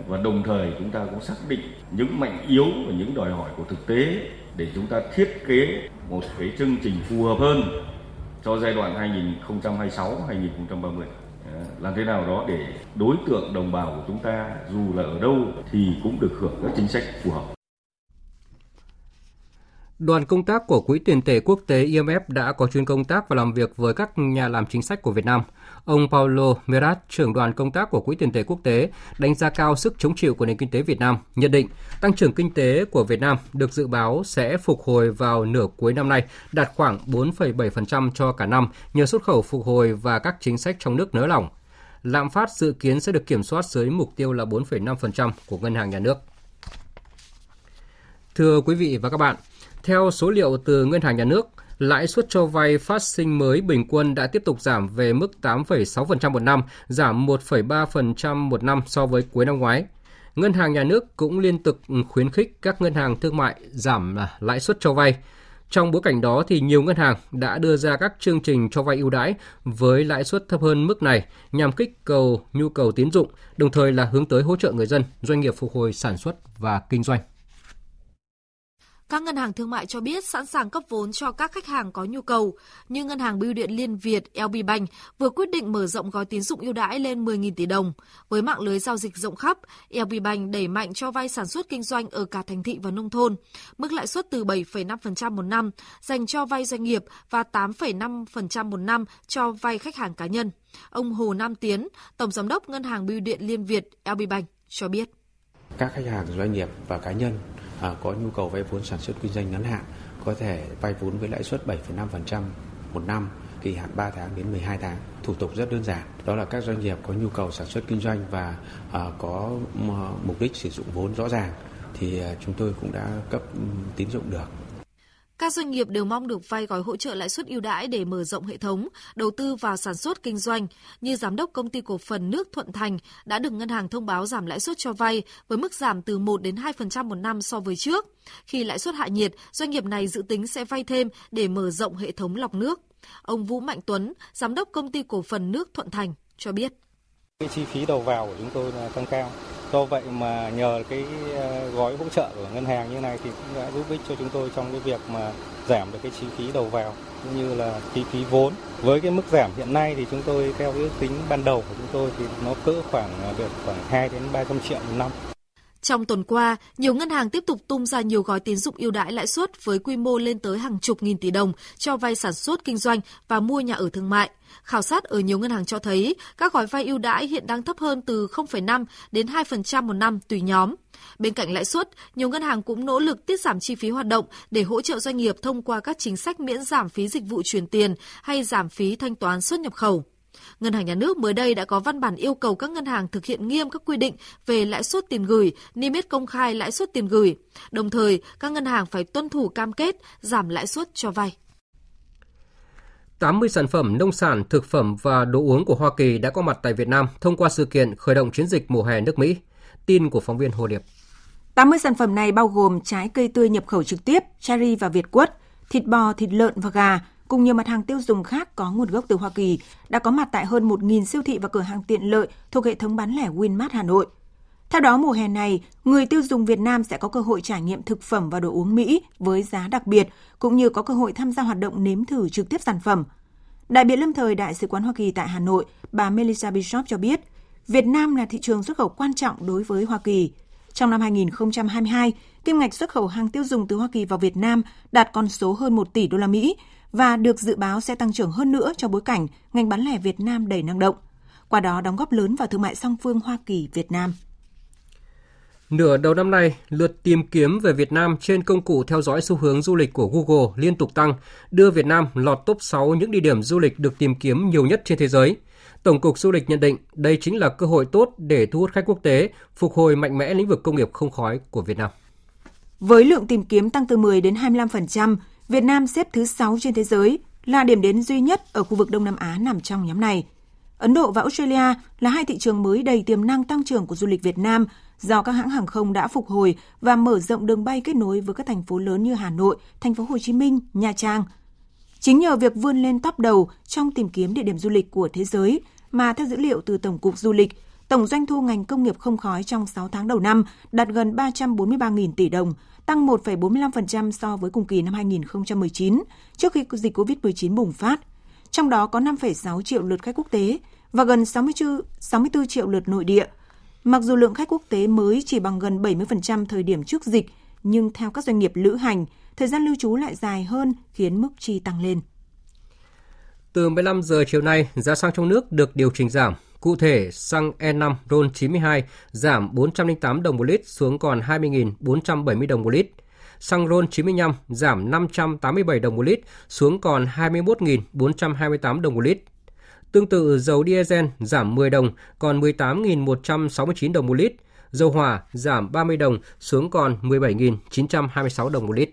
Và đồng thời chúng ta cũng xác định những mạnh yếu và những đòi hỏi của thực tế để chúng ta thiết kế một cái chương trình phù hợp hơn cho giai đoạn 2026 2030 làm thế nào đó để đối tượng đồng bào của chúng ta dù là ở đâu thì cũng được hưởng các chính sách phù hợp. Đoàn công tác của Quỹ tiền tệ quốc tế IMF đã có chuyến công tác và làm việc với các nhà làm chính sách của Việt Nam. Ông Paulo Merat, trưởng đoàn công tác của Quỹ tiền tệ quốc tế, đánh giá cao sức chống chịu của nền kinh tế Việt Nam, nhận định tăng trưởng kinh tế của Việt Nam được dự báo sẽ phục hồi vào nửa cuối năm nay, đạt khoảng 4,7% cho cả năm nhờ xuất khẩu phục hồi và các chính sách trong nước nới lỏng. Lạm phát dự kiến sẽ được kiểm soát dưới mục tiêu là 4,5% của Ngân hàng Nhà nước. Thưa quý vị và các bạn, theo số liệu từ Ngân hàng Nhà nước, lãi suất cho vay phát sinh mới bình quân đã tiếp tục giảm về mức 8,6% một năm, giảm 1,3% một năm so với cuối năm ngoái. Ngân hàng Nhà nước cũng liên tục khuyến khích các ngân hàng thương mại giảm lãi suất cho vay. Trong bối cảnh đó thì nhiều ngân hàng đã đưa ra các chương trình cho vay ưu đãi với lãi suất thấp hơn mức này nhằm kích cầu nhu cầu tín dụng, đồng thời là hướng tới hỗ trợ người dân, doanh nghiệp phục hồi sản xuất và kinh doanh. Các ngân hàng thương mại cho biết sẵn sàng cấp vốn cho các khách hàng có nhu cầu, như Ngân hàng Bưu điện Liên Việt LB Bank vừa quyết định mở rộng gói tín dụng ưu đãi lên 10.000 tỷ đồng. Với mạng lưới giao dịch rộng khắp, LB Bank đẩy mạnh cho vay sản xuất kinh doanh ở cả thành thị và nông thôn. Mức lãi suất từ 7,5% một năm dành cho vay doanh nghiệp và 8,5% một năm cho vay khách hàng cá nhân. Ông Hồ Nam Tiến, Tổng Giám đốc Ngân hàng Bưu điện Liên Việt LB Bank cho biết. Các khách hàng doanh nghiệp và cá nhân à, có nhu cầu vay vốn sản xuất kinh doanh ngắn hạn có thể vay vốn với lãi suất 7,5% một năm kỳ hạn 3 tháng đến 12 tháng. Thủ tục rất đơn giản. Đó là các doanh nghiệp có nhu cầu sản xuất kinh doanh và à, có à, mục đích sử dụng vốn rõ ràng thì à, chúng tôi cũng đã cấp ừ, tín dụng được. Các doanh nghiệp đều mong được vay gói hỗ trợ lãi suất ưu đãi để mở rộng hệ thống, đầu tư vào sản xuất kinh doanh, như giám đốc công ty cổ phần nước Thuận Thành đã được ngân hàng thông báo giảm lãi suất cho vay với mức giảm từ 1 đến 2% một năm so với trước. Khi lãi suất hạ nhiệt, doanh nghiệp này dự tính sẽ vay thêm để mở rộng hệ thống lọc nước. Ông Vũ Mạnh Tuấn, giám đốc công ty cổ phần nước Thuận Thành cho biết. Cái chi phí đầu vào của chúng tôi là tăng cao. Do vậy mà nhờ cái ờ, gói hỗ trợ của ngân hàng như này thì cũng đã giúp ích cho chúng tôi trong cái việc mà giảm được cái chi phí đầu vào, cũng như là chi phí vốn. Với cái mức giảm hiện nay thì chúng tôi theo cái ước tính ban đầu của chúng tôi thì nó cỡ khoảng ờ, được khoảng 2 đến 300 triệu một năm. Trong tuần qua, nhiều ngân hàng tiếp tục tung ra nhiều gói tín dụng ưu đãi lãi suất với quy mô lên tới hàng chục nghìn tỷ đồng cho vay sản xuất kinh doanh và mua nhà ở thương mại. Khảo sát ở nhiều ngân hàng cho thấy các gói vay ưu đãi hiện đang thấp hơn từ 0,5 đến 2% một năm tùy nhóm. Bên cạnh lãi suất, nhiều ngân hàng cũng nỗ lực tiết giảm chi phí hoạt động để hỗ trợ doanh nghiệp thông qua các chính sách miễn giảm phí dịch vụ chuyển tiền hay giảm phí thanh toán xuất nhập khẩu. Ngân hàng Nhà nước mới đây đã có văn bản yêu cầu các ngân hàng thực hiện nghiêm các quy định về lãi suất tiền gửi, niêm yết công khai lãi suất tiền gửi. Đồng thời, các ngân hàng phải tuân thủ cam kết giảm lãi suất cho vay. 80 sản phẩm nông sản, thực phẩm và đồ uống của Hoa Kỳ đã có mặt tại Việt Nam thông qua sự kiện khởi động chiến dịch mùa hè nước Mỹ. Tin của phóng viên Hồ Điệp. 80 sản phẩm này bao gồm trái cây tươi nhập khẩu trực tiếp, cherry và Việt quất, thịt bò, thịt lợn và gà, cùng nhiều mặt hàng tiêu dùng khác có nguồn gốc từ Hoa Kỳ đã có mặt tại hơn 1.000 siêu thị và cửa hàng tiện lợi thuộc hệ thống bán lẻ Winmart Hà Nội. Theo đó, mùa hè này, người tiêu dùng Việt Nam sẽ có cơ hội trải nghiệm thực phẩm và đồ uống Mỹ với giá đặc biệt, cũng như có cơ hội tham gia hoạt động nếm thử trực tiếp sản phẩm. Đại biện lâm thời Đại sứ quán Hoa Kỳ tại Hà Nội, bà Melissa Bishop cho biết, Việt Nam là thị trường xuất khẩu quan trọng đối với Hoa Kỳ. Trong năm 2022, kim ngạch xuất khẩu hàng tiêu dùng từ Hoa Kỳ vào Việt Nam đạt con số hơn 1 tỷ đô la Mỹ và được dự báo sẽ tăng trưởng hơn nữa trong bối cảnh ngành bán lẻ Việt Nam đầy năng động. Qua đó đóng góp lớn vào thương mại song phương Hoa Kỳ Việt Nam. Nửa đầu năm nay, lượt tìm kiếm về Việt Nam trên công cụ theo dõi xu hướng du lịch của Google liên tục tăng, đưa Việt Nam lọt top 6 những địa điểm du lịch được tìm kiếm nhiều nhất trên thế giới. Tổng cục Du lịch nhận định đây chính là cơ hội tốt để thu hút khách quốc tế, phục hồi mạnh mẽ lĩnh vực công nghiệp không khói của Việt Nam. Với lượng tìm kiếm tăng từ 10 đến 25%, Việt Nam xếp thứ 6 trên thế giới, là điểm đến duy nhất ở khu vực Đông Nam Á nằm trong nhóm này. Ấn Độ và Australia là hai thị trường mới đầy tiềm năng tăng trưởng của du lịch Việt Nam do các hãng hàng không đã phục hồi và mở rộng đường bay kết nối với các thành phố lớn như Hà Nội, thành phố Hồ Chí Minh, Nha Trang. Chính nhờ việc vươn lên top đầu trong tìm kiếm địa điểm du lịch của thế giới mà theo dữ liệu từ Tổng cục Du lịch, tổng doanh thu ngành công nghiệp không khói trong 6 tháng đầu năm đạt gần 343.000 tỷ đồng, tăng 1,45% so với cùng kỳ năm 2019, trước khi dịch COVID-19 bùng phát. Trong đó có 5,6 triệu lượt khách quốc tế và gần 64, 64 triệu lượt nội địa. Mặc dù lượng khách quốc tế mới chỉ bằng gần 70% thời điểm trước dịch, nhưng theo các doanh nghiệp lữ hành, thời gian lưu trú lại dài hơn khiến mức chi tăng lên. Từ 15 giờ chiều nay, giá xăng trong nước được điều chỉnh giảm. Cụ thể, xăng E5 RON 92 giảm 408 đồng một lít xuống còn 20.470 đồng một lít. Xăng RON 95 giảm 587 đồng một lít xuống còn 21.428 đồng một lít. Tương tự, dầu diesel giảm 10 đồng còn 18.169 đồng một lít. Dầu hỏa giảm 30 đồng xuống còn 17.926 đồng một lít.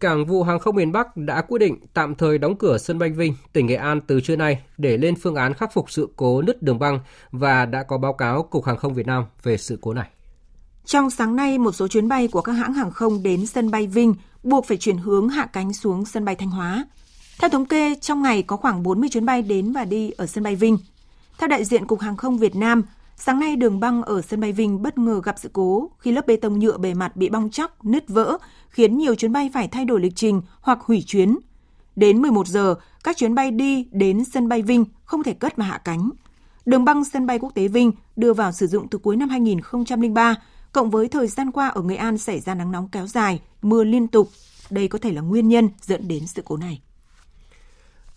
Cảng vụ hàng không miền Bắc đã quyết định tạm thời đóng cửa sân bay Vinh, tỉnh Nghệ An từ trưa nay để lên phương án khắc phục sự cố nứt đường băng và đã có báo cáo Cục Hàng không Việt Nam về sự cố này. Trong sáng nay, một số chuyến bay của các hãng hàng không đến sân bay Vinh buộc phải chuyển hướng hạ cánh xuống sân bay Thanh Hóa. Theo thống kê, trong ngày có khoảng 40 chuyến bay đến và đi ở sân bay Vinh. Theo đại diện Cục Hàng không Việt Nam, sáng nay đường băng ở sân bay Vinh bất ngờ gặp sự cố khi lớp bê tông nhựa bề mặt bị bong chóc, nứt vỡ, khiến nhiều chuyến bay phải thay đổi lịch trình hoặc hủy chuyến. Đến 11 giờ, các chuyến bay đi đến sân bay Vinh không thể cất và hạ cánh. Đường băng sân bay quốc tế Vinh đưa vào sử dụng từ cuối năm 2003, cộng với thời gian qua ở Nghệ An xảy ra nắng nóng kéo dài, mưa liên tục. Đây có thể là nguyên nhân dẫn đến sự cố này.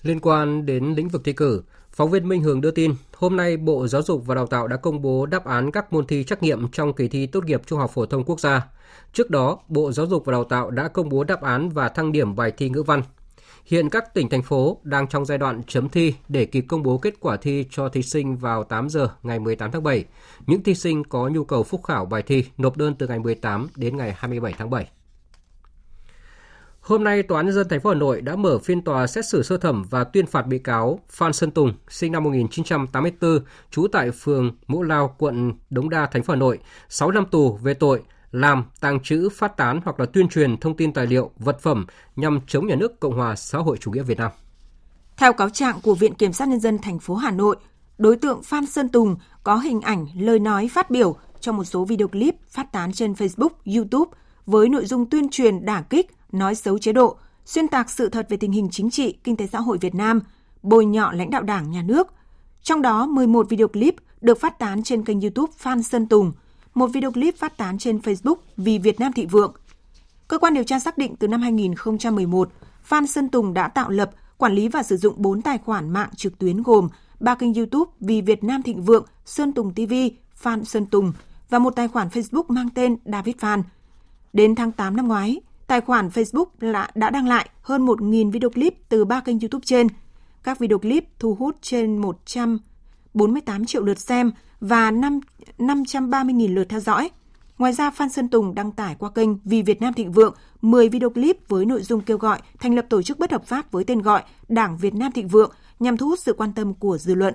Liên quan đến lĩnh vực thi cử, phóng viên Minh Hường đưa tin, hôm nay Bộ Giáo dục và Đào tạo đã công bố đáp án các môn thi trắc nghiệm trong kỳ thi tốt nghiệp trung học phổ thông quốc gia. Trước đó, Bộ Giáo dục và Đào tạo đã công bố đáp án và thăng điểm bài thi ngữ văn. Hiện các tỉnh, thành phố đang trong giai đoạn chấm thi để kịp công bố kết quả thi cho thí sinh vào 8 giờ ngày 18 tháng 7. Những thí sinh có nhu cầu phúc khảo bài thi nộp đơn từ ngày 18 đến ngày 27 tháng 7. Hôm nay, Tòa án nhân dân thành phố Hà Nội đã mở phiên tòa xét xử sơ thẩm và tuyên phạt bị cáo Phan Sơn Tùng, sinh năm 1984, trú tại phường Mỗ Lao, quận Đống Đa, thành phố Hà Nội, 6 năm tù về tội làm, tàng trữ, phát tán hoặc là tuyên truyền thông tin tài liệu, vật phẩm nhằm chống nhà nước Cộng hòa xã hội chủ nghĩa Việt Nam. Theo cáo trạng của Viện Kiểm sát Nhân dân thành phố Hà Nội, đối tượng Phan Sơn Tùng có hình ảnh, lời nói phát biểu trong một số video clip phát tán trên Facebook, YouTube với nội dung tuyên truyền đả kích, nói xấu chế độ, xuyên tạc sự thật về tình hình chính trị, kinh tế xã hội Việt Nam, bôi nhọ lãnh đạo Đảng, Nhà nước. Trong đó, 11 video clip được phát tán trên kênh YouTube Phan Sơn Tùng – một video clip phát tán trên Facebook vì Việt Nam thịnh vượng. Cơ quan điều tra xác định từ năm 2011, Phan Sơn Tùng đã tạo lập, quản lý và sử dụng 4 tài khoản mạng trực tuyến gồm ba kênh YouTube vì Việt Nam thịnh vượng, Sơn Tùng TV, Phan Sơn Tùng và một tài khoản Facebook mang tên David Phan. Đến tháng 8 năm ngoái, tài khoản Facebook đã đăng lại hơn 1.000 video clip từ ba kênh YouTube trên. Các video clip thu hút trên 148 triệu lượt xem và 5, 530.000 lượt theo dõi. Ngoài ra, Phan Sơn Tùng đăng tải qua kênh Vì Việt Nam Thịnh Vượng 10 video clip với nội dung kêu gọi thành lập tổ chức bất hợp pháp với tên gọi Đảng Việt Nam Thịnh Vượng nhằm thu hút sự quan tâm của dư luận.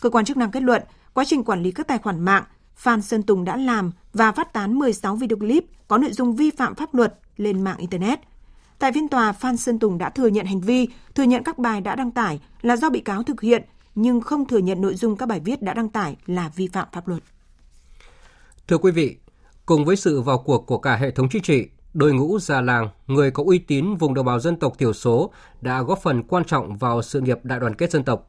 Cơ quan chức năng kết luận, quá trình quản lý các tài khoản mạng, Phan Sơn Tùng đã làm và phát tán 16 video clip có nội dung vi phạm pháp luật lên mạng Internet. Tại phiên tòa, Phan Sơn Tùng đã thừa nhận hành vi, thừa nhận các bài đã đăng tải là do bị cáo thực hiện, nhưng không thừa nhận nội dung các bài viết đã đăng tải là vi phạm pháp luật. Thưa quý vị, cùng với sự vào cuộc của cả hệ thống chính trị, đội ngũ già làng, người có uy tín vùng đồng bào dân tộc thiểu số đã góp phần quan trọng vào sự nghiệp đại đoàn kết dân tộc.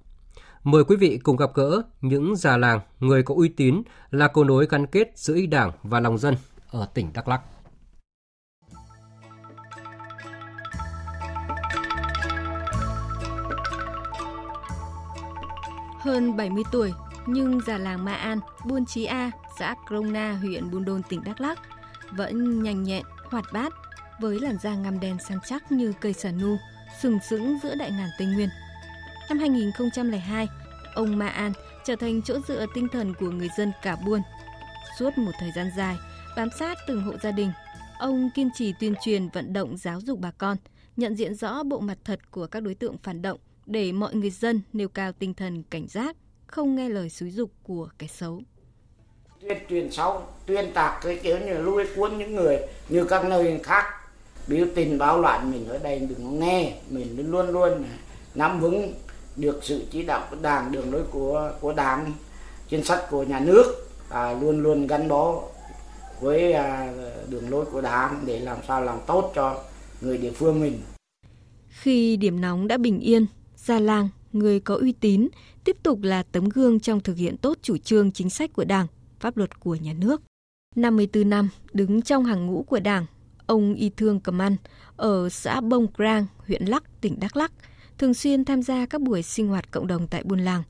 Mời quý vị cùng gặp gỡ những già làng, người có uy tín là cầu nối gắn kết giữa đảng và lòng dân ở tỉnh Đắk Lắk. Hơn 70 tuổi, nhưng già làng Ma An, Buôn Chí A, xã Krona, huyện Buôn Đôn, tỉnh Đắk Lắk vẫn nhanh nhẹn, hoạt bát với làn da ngăm đen săn chắc như cây sả nu, sừng sững giữa đại ngàn Tây Nguyên. Năm 2002, ông Ma An trở thành chỗ dựa tinh thần của người dân cả buôn. Suốt một thời gian dài, bám sát từng hộ gia đình, ông kiên trì tuyên truyền vận động giáo dục bà con, nhận diện rõ bộ mặt thật của các đối tượng phản động để mọi người dân nêu cao tinh thần cảnh giác, không nghe lời xúi dục của kẻ xấu. Tuyên truyền sau, tuyên tạc cái kiểu như lui cuốn những người như các nơi khác biểu tình báo loạn mình ở đây đừng nghe mình luôn luôn nắm vững được sự chỉ đạo của đảng đường lối của của đảng chính sách của nhà nước à, luôn luôn gắn bó với à, đường lối của đảng để làm sao làm tốt cho người địa phương mình. Khi điểm nóng đã bình yên, Gia làng, người có uy tín, tiếp tục là tấm gương trong thực hiện tốt chủ trương chính sách của Đảng, pháp luật của nhà nước. 54 năm đứng trong hàng ngũ của Đảng, ông Y Thương Cầm Ăn ở xã Bông Krang, huyện Lắc, tỉnh Đắk Lắc, thường xuyên tham gia các buổi sinh hoạt cộng đồng tại buôn làng,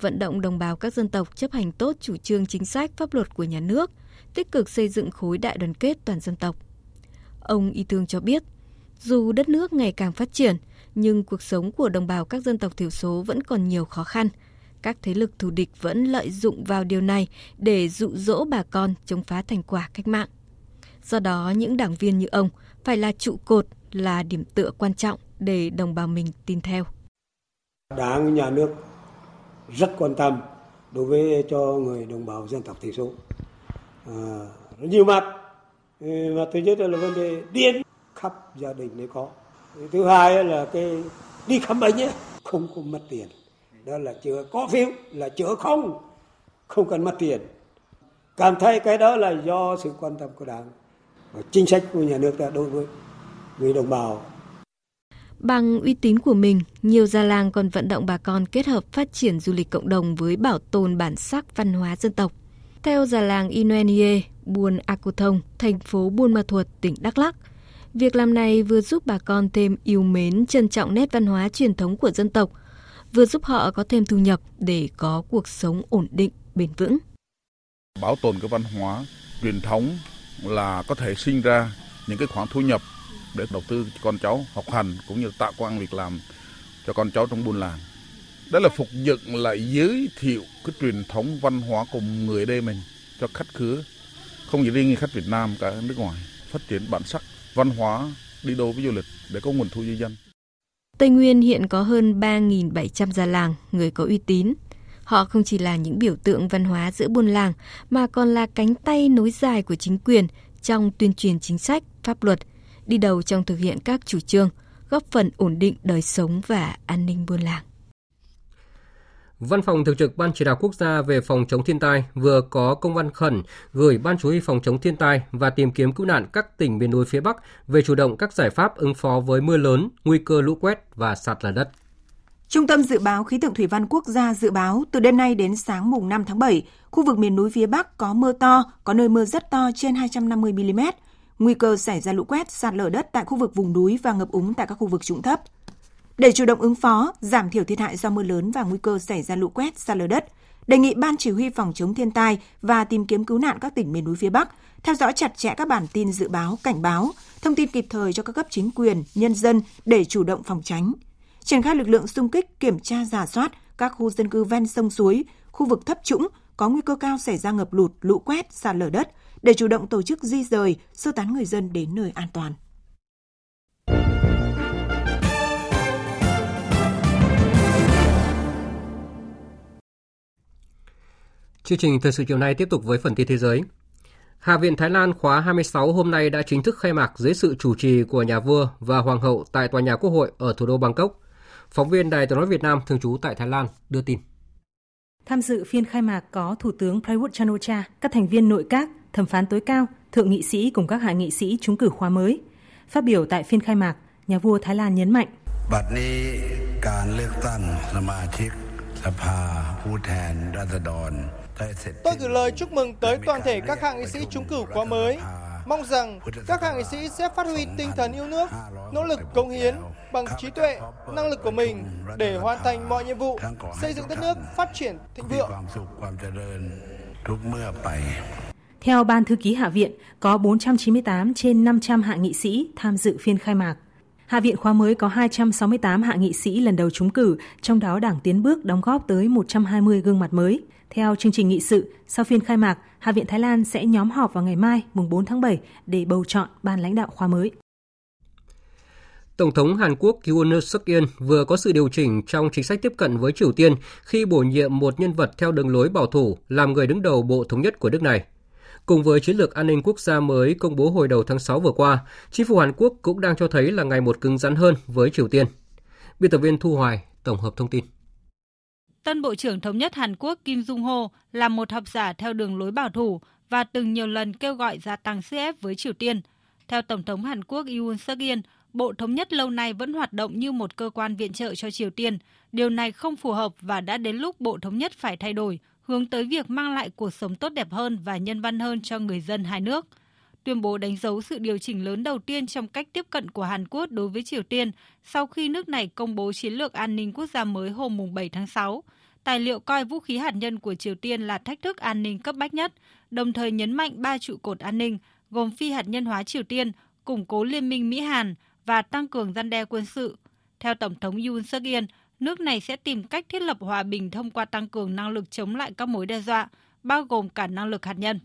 vận động đồng bào các dân tộc chấp hành tốt chủ trương chính sách pháp luật của nhà nước, tích cực xây dựng khối đại đoàn kết toàn dân tộc. Ông Y Thương cho biết, dù đất nước ngày càng phát triển, nhưng cuộc sống của đồng bào các dân tộc thiểu số vẫn còn nhiều khó khăn. Các thế lực thù địch vẫn lợi dụng vào điều này để dụ dỗ bà con chống phá thành quả cách mạng. Do đó, những đảng viên như ông phải là trụ cột, là điểm tựa quan trọng để đồng bào mình tin theo. Đảng, nhà nước rất quan tâm đối với cho người đồng bào dân tộc thiểu số. À, nhiều mặt, ừ, mà thứ nhất là vấn đề điện khắp gia đình mới có thứ hai là cái đi khám bệnh ấy, không có mất tiền. Đó là chữa có phiếu là chữa không không cần mất tiền. Cảm thấy cái đó là do sự quan tâm của đảng và chính sách của nhà nước ta đối với người đồng bào. Bằng uy tín của mình, nhiều gia làng còn vận động bà con kết hợp phát triển du lịch cộng đồng với bảo tồn bản sắc văn hóa dân tộc. Theo già làng Inuenie, Buôn Akotong, thành phố Buôn Ma Thuột, tỉnh Đắk Lắk, Việc làm này vừa giúp bà con thêm yêu mến, trân trọng nét văn hóa truyền thống của dân tộc, vừa giúp họ có thêm thu nhập để có cuộc sống ổn định, bền vững. Bảo tồn cái văn hóa truyền thống là có thể sinh ra những cái khoản thu nhập để đầu tư cho con cháu học hành cũng như tạo công an việc làm cho con cháu trong buôn làng. Đó là phục dựng lại giới thiệu cái truyền thống văn hóa của người đây mình cho khách khứa, không chỉ riêng như khách Việt Nam cả nước ngoài, phát triển bản sắc văn hóa, đi đầu với du lịch để có nguồn thu di dân. Tây Nguyên hiện có hơn 3.700 gia làng, người có uy tín. Họ không chỉ là những biểu tượng văn hóa giữa buôn làng, mà còn là cánh tay nối dài của chính quyền trong tuyên truyền chính sách, pháp luật, đi đầu trong thực hiện các chủ trương, góp phần ổn định đời sống và an ninh buôn làng. Văn phòng Thường trực Ban Chỉ đạo Quốc gia về phòng chống thiên tai vừa có công văn khẩn gửi Ban Chủ huy phòng chống thiên tai và tìm kiếm cứu nạn các tỉnh miền núi phía Bắc về chủ động các giải pháp ứng phó với mưa lớn, nguy cơ lũ quét và sạt lở đất. Trung tâm Dự báo Khí tượng Thủy văn Quốc gia dự báo từ đêm nay đến sáng mùng 5 tháng 7, khu vực miền núi phía Bắc có mưa to, có nơi mưa rất to trên 250 mm. Nguy cơ xảy ra lũ quét, sạt lở đất tại khu vực vùng núi và ngập úng tại các khu vực trũng thấp. Để chủ động ứng phó, giảm thiểu thiệt hại do mưa lớn và nguy cơ xảy ra lũ quét, sạt lở đất, đề nghị Ban Chỉ huy phòng chống thiên tai và tìm kiếm cứu nạn các tỉnh miền núi phía Bắc theo dõi chặt chẽ các bản tin dự báo, cảnh báo, thông tin kịp thời cho các cấp chính quyền, nhân dân để chủ động phòng tránh. Triển khai lực lượng xung kích kiểm tra giả soát các khu dân cư ven sông suối, khu vực thấp trũng có nguy cơ cao xảy ra ngập lụt, lũ quét, sạt lở đất để chủ động tổ chức di rời, sơ tán người dân đến nơi an toàn. Chương trình thời sự chiều nay tiếp tục với phần tin thế giới. Hạ viện Thái Lan khóa 26 hôm nay đã chính thức khai mạc dưới sự chủ trì của nhà vua và hoàng hậu tại tòa nhà Quốc hội ở thủ đô Bangkok. Phóng viên Đài tiếng nói Việt Nam thường trú tại Thái Lan đưa tin. Tham dự phiên khai mạc có Thủ tướng Prayut chan các thành viên nội các, thẩm phán tối cao, thượng nghị sĩ cùng các hạ nghị sĩ trúng cử khóa mới. Phát biểu tại phiên khai mạc, nhà vua Thái Lan nhấn mạnh. Tôi gửi lời chúc mừng tới toàn thể các hạng nghị sĩ trúng cử khóa mới. Mong rằng các hạng nghị sĩ sẽ phát huy tinh thần yêu nước, nỗ lực cống hiến bằng trí tuệ, năng lực của mình để hoàn thành mọi nhiệm vụ, xây dựng đất nước phát triển thịnh vượng. Theo Ban Thư ký Hạ viện, có 498 trên 500 hạng nghị sĩ tham dự phiên khai mạc. Hạ viện khóa mới có 268 hạ nghị sĩ lần đầu trúng cử, trong đó Đảng Tiến Bước đóng góp tới 120 gương mặt mới. Theo chương trình nghị sự, sau phiên khai mạc, Hạ viện Thái Lan sẽ nhóm họp vào ngày mai, mùng 4 tháng 7 để bầu chọn ban lãnh đạo khóa mới. Tổng thống Hàn Quốc Yoon suk yeol vừa có sự điều chỉnh trong chính sách tiếp cận với Triều Tiên khi bổ nhiệm một nhân vật theo đường lối bảo thủ làm người đứng đầu Bộ Thống nhất của nước này. Cùng với chiến lược an ninh quốc gia mới công bố hồi đầu tháng 6 vừa qua, chính phủ Hàn Quốc cũng đang cho thấy là ngày một cứng rắn hơn với Triều Tiên. Biên tập viên Thu Hoài tổng hợp thông tin. Tân Bộ trưởng Thống nhất Hàn Quốc Kim Jong-ho là một học giả theo đường lối bảo thủ và từng nhiều lần kêu gọi gia tăng sức ép với Triều Tiên. Theo Tổng thống Hàn Quốc Yoon suk yeol Bộ Thống nhất lâu nay vẫn hoạt động như một cơ quan viện trợ cho Triều Tiên. Điều này không phù hợp và đã đến lúc Bộ Thống nhất phải thay đổi, hướng tới việc mang lại cuộc sống tốt đẹp hơn và nhân văn hơn cho người dân hai nước. Tuyên bố đánh dấu sự điều chỉnh lớn đầu tiên trong cách tiếp cận của Hàn Quốc đối với Triều Tiên sau khi nước này công bố chiến lược an ninh quốc gia mới hôm 7 tháng 6. Tài liệu coi vũ khí hạt nhân của Triều Tiên là thách thức an ninh cấp bách nhất, đồng thời nhấn mạnh ba trụ cột an ninh gồm phi hạt nhân hóa Triều Tiên, củng cố liên minh Mỹ-Hàn và tăng cường gian đe quân sự. Theo Tổng thống Yoon suk yeol nước này sẽ tìm cách thiết lập hòa bình thông qua tăng cường năng lực chống lại các mối đe dọa, bao gồm cả năng lực hạt nhân.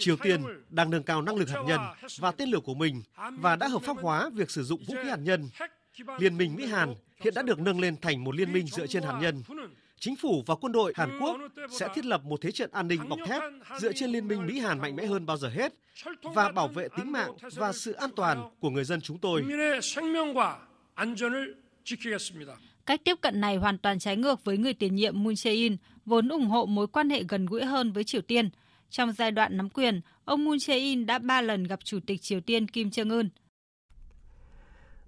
Triều Tiên đang nâng cao năng lực hạt nhân và tên lửa của mình và đã hợp pháp hóa việc sử dụng vũ khí hạt nhân. Liên minh Mỹ-Hàn hiện đã được nâng lên thành một liên minh dựa trên hạt nhân. Chính phủ và quân đội Hàn Quốc sẽ thiết lập một thế trận an ninh bọc thép dựa trên liên minh Mỹ-Hàn mạnh mẽ hơn bao giờ hết và bảo vệ tính mạng và sự an toàn của người dân chúng tôi. Cách tiếp cận này hoàn toàn trái ngược với người tiền nhiệm Moon Jae-in, vốn ủng hộ mối quan hệ gần gũi hơn với Triều Tiên. Trong giai đoạn nắm quyền, ông Moon Jae-in đã ba lần gặp Chủ tịch Triều Tiên Kim Jong-un.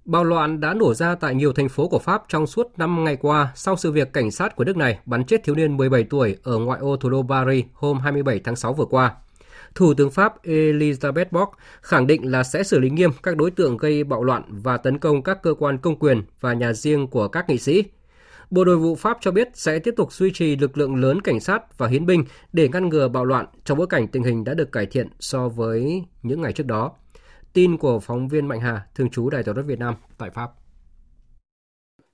Bạo loạn đã nổ ra tại nhiều thành phố của Pháp trong suốt 5 ngày qua sau sự việc cảnh sát của nước này bắn chết thiếu niên 17 tuổi ở ngoại ô thủ đô Paris hôm 27 tháng 6 vừa qua. Thủ tướng Pháp Elizabeth Borg khẳng định là sẽ xử lý nghiêm các đối tượng gây bạo loạn và tấn công các cơ quan công quyền và nhà riêng của các nghị sĩ. Bộ Nội vụ Pháp cho biết sẽ tiếp tục duy trì lực lượng lớn cảnh sát và hiến binh để ngăn ngừa bạo loạn trong bối cảnh tình hình đã được cải thiện so với những ngày trước đó. Tin của phóng viên Mạnh Hà, thường trú Đài Tổ đất Việt Nam tại Pháp.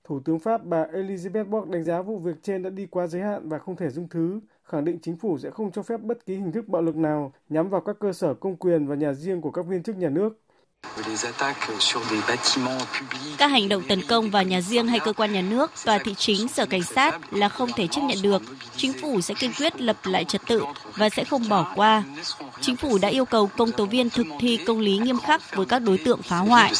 Thủ tướng Pháp bà Elizabeth Borg đánh giá vụ việc trên đã đi quá giới hạn và không thể dung thứ, khẳng định chính phủ sẽ không cho phép bất kỳ hình thức bạo lực nào nhắm vào các cơ sở công quyền và nhà riêng của các viên chức nhà nước. Các hành động tấn công vào nhà riêng hay cơ quan nhà nước, tòa thị chính, sở cảnh sát là không thể chấp nhận được. Chính phủ sẽ kiên quyết lập lại trật tự và sẽ không bỏ qua. Chính phủ đã yêu cầu công tố viên thực thi công lý nghiêm khắc với các đối tượng phá hoại.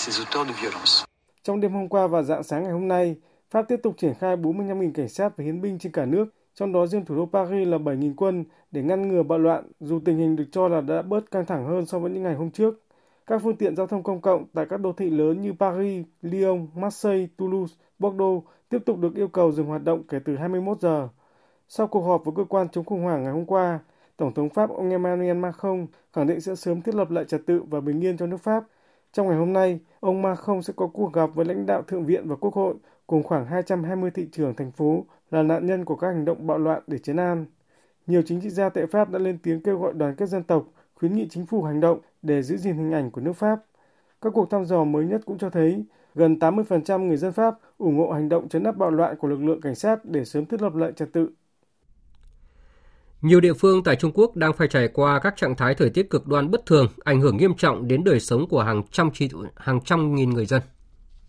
Trong đêm hôm qua và dạng sáng ngày hôm nay, Pháp tiếp tục triển khai 45.000 cảnh sát và hiến binh trên cả nước, trong đó riêng thủ đô Paris là 7.000 quân để ngăn ngừa bạo loạn, dù tình hình được cho là đã bớt căng thẳng hơn so với những ngày hôm trước. các phương tiện giao thông công cộng tại các đô thị lớn như Paris, Lyon, Marseille, Toulouse, Bordeaux tiếp tục được yêu cầu dừng hoạt động kể từ 21 giờ. Sau cuộc họp với cơ quan chống khủng hoảng ngày hôm qua, Tổng thống Pháp ông Emmanuel Macron khẳng định sẽ sớm thiết lập lại trật tự và bình yên cho nước Pháp. Trong ngày hôm nay, ông Macron sẽ có cuộc gặp với lãnh đạo Thượng viện và Quốc hội cùng khoảng 220 thị trưởng thành phố là nạn nhân của các hành động bạo loạn để chấn an. Nhiều chính trị gia tại Pháp đã lên tiếng kêu gọi đoàn kết dân tộc, khuyến nghị chính phủ hành động để giữ gìn hình ảnh của nước Pháp. Các cuộc thăm dò mới nhất cũng cho thấy gần 80% người dân Pháp ủng hộ hành động chấn áp bạo loạn của lực lượng cảnh sát để sớm thiết lập lại trật tự. Nhiều địa phương tại Trung Quốc đang phải trải qua các trạng thái thời tiết cực đoan bất thường, ảnh hưởng nghiêm trọng đến đời sống của hàng trăm hàng trăm nghìn người dân.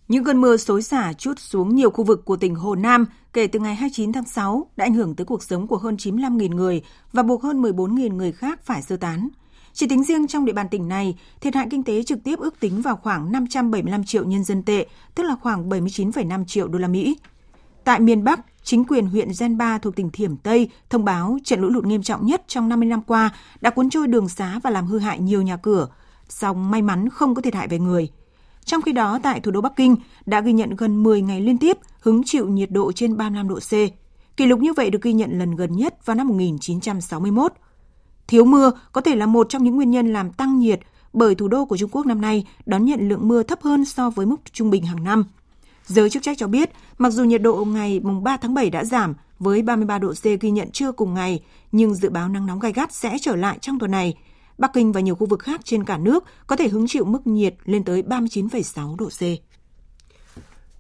Những cơn mưa xối xả chút xuống nhiều khu vực của tỉnh Hồ Nam kể từ ngày 29 tháng 6 đã ảnh hưởng tới cuộc sống của hơn 95.000 người và buộc hơn 14.000 người khác phải sơ tán. Chỉ tính riêng trong địa bàn tỉnh này, thiệt hại kinh tế trực tiếp ước tính vào khoảng 575 triệu nhân dân tệ, tức là khoảng 79,5 triệu đô la Mỹ. Tại miền Bắc, chính quyền huyện Genba thuộc tỉnh Thiểm Tây thông báo trận lũ lụt nghiêm trọng nhất trong 50 năm qua đã cuốn trôi đường xá và làm hư hại nhiều nhà cửa, song may mắn không có thiệt hại về người. Trong khi đó, tại thủ đô Bắc Kinh đã ghi nhận gần 10 ngày liên tiếp hứng chịu nhiệt độ trên 35 độ C. Kỷ lục như vậy được ghi nhận lần gần nhất vào năm 1961. Thiếu mưa có thể là một trong những nguyên nhân làm tăng nhiệt bởi thủ đô của Trung Quốc năm nay đón nhận lượng mưa thấp hơn so với mức trung bình hàng năm. Giới chức trách cho biết, mặc dù nhiệt độ ngày 3 tháng 7 đã giảm với 33 độ C ghi nhận trưa cùng ngày, nhưng dự báo nắng nóng gai gắt sẽ trở lại trong tuần này. Bắc Kinh và nhiều khu vực khác trên cả nước có thể hứng chịu mức nhiệt lên tới 39,6 độ C.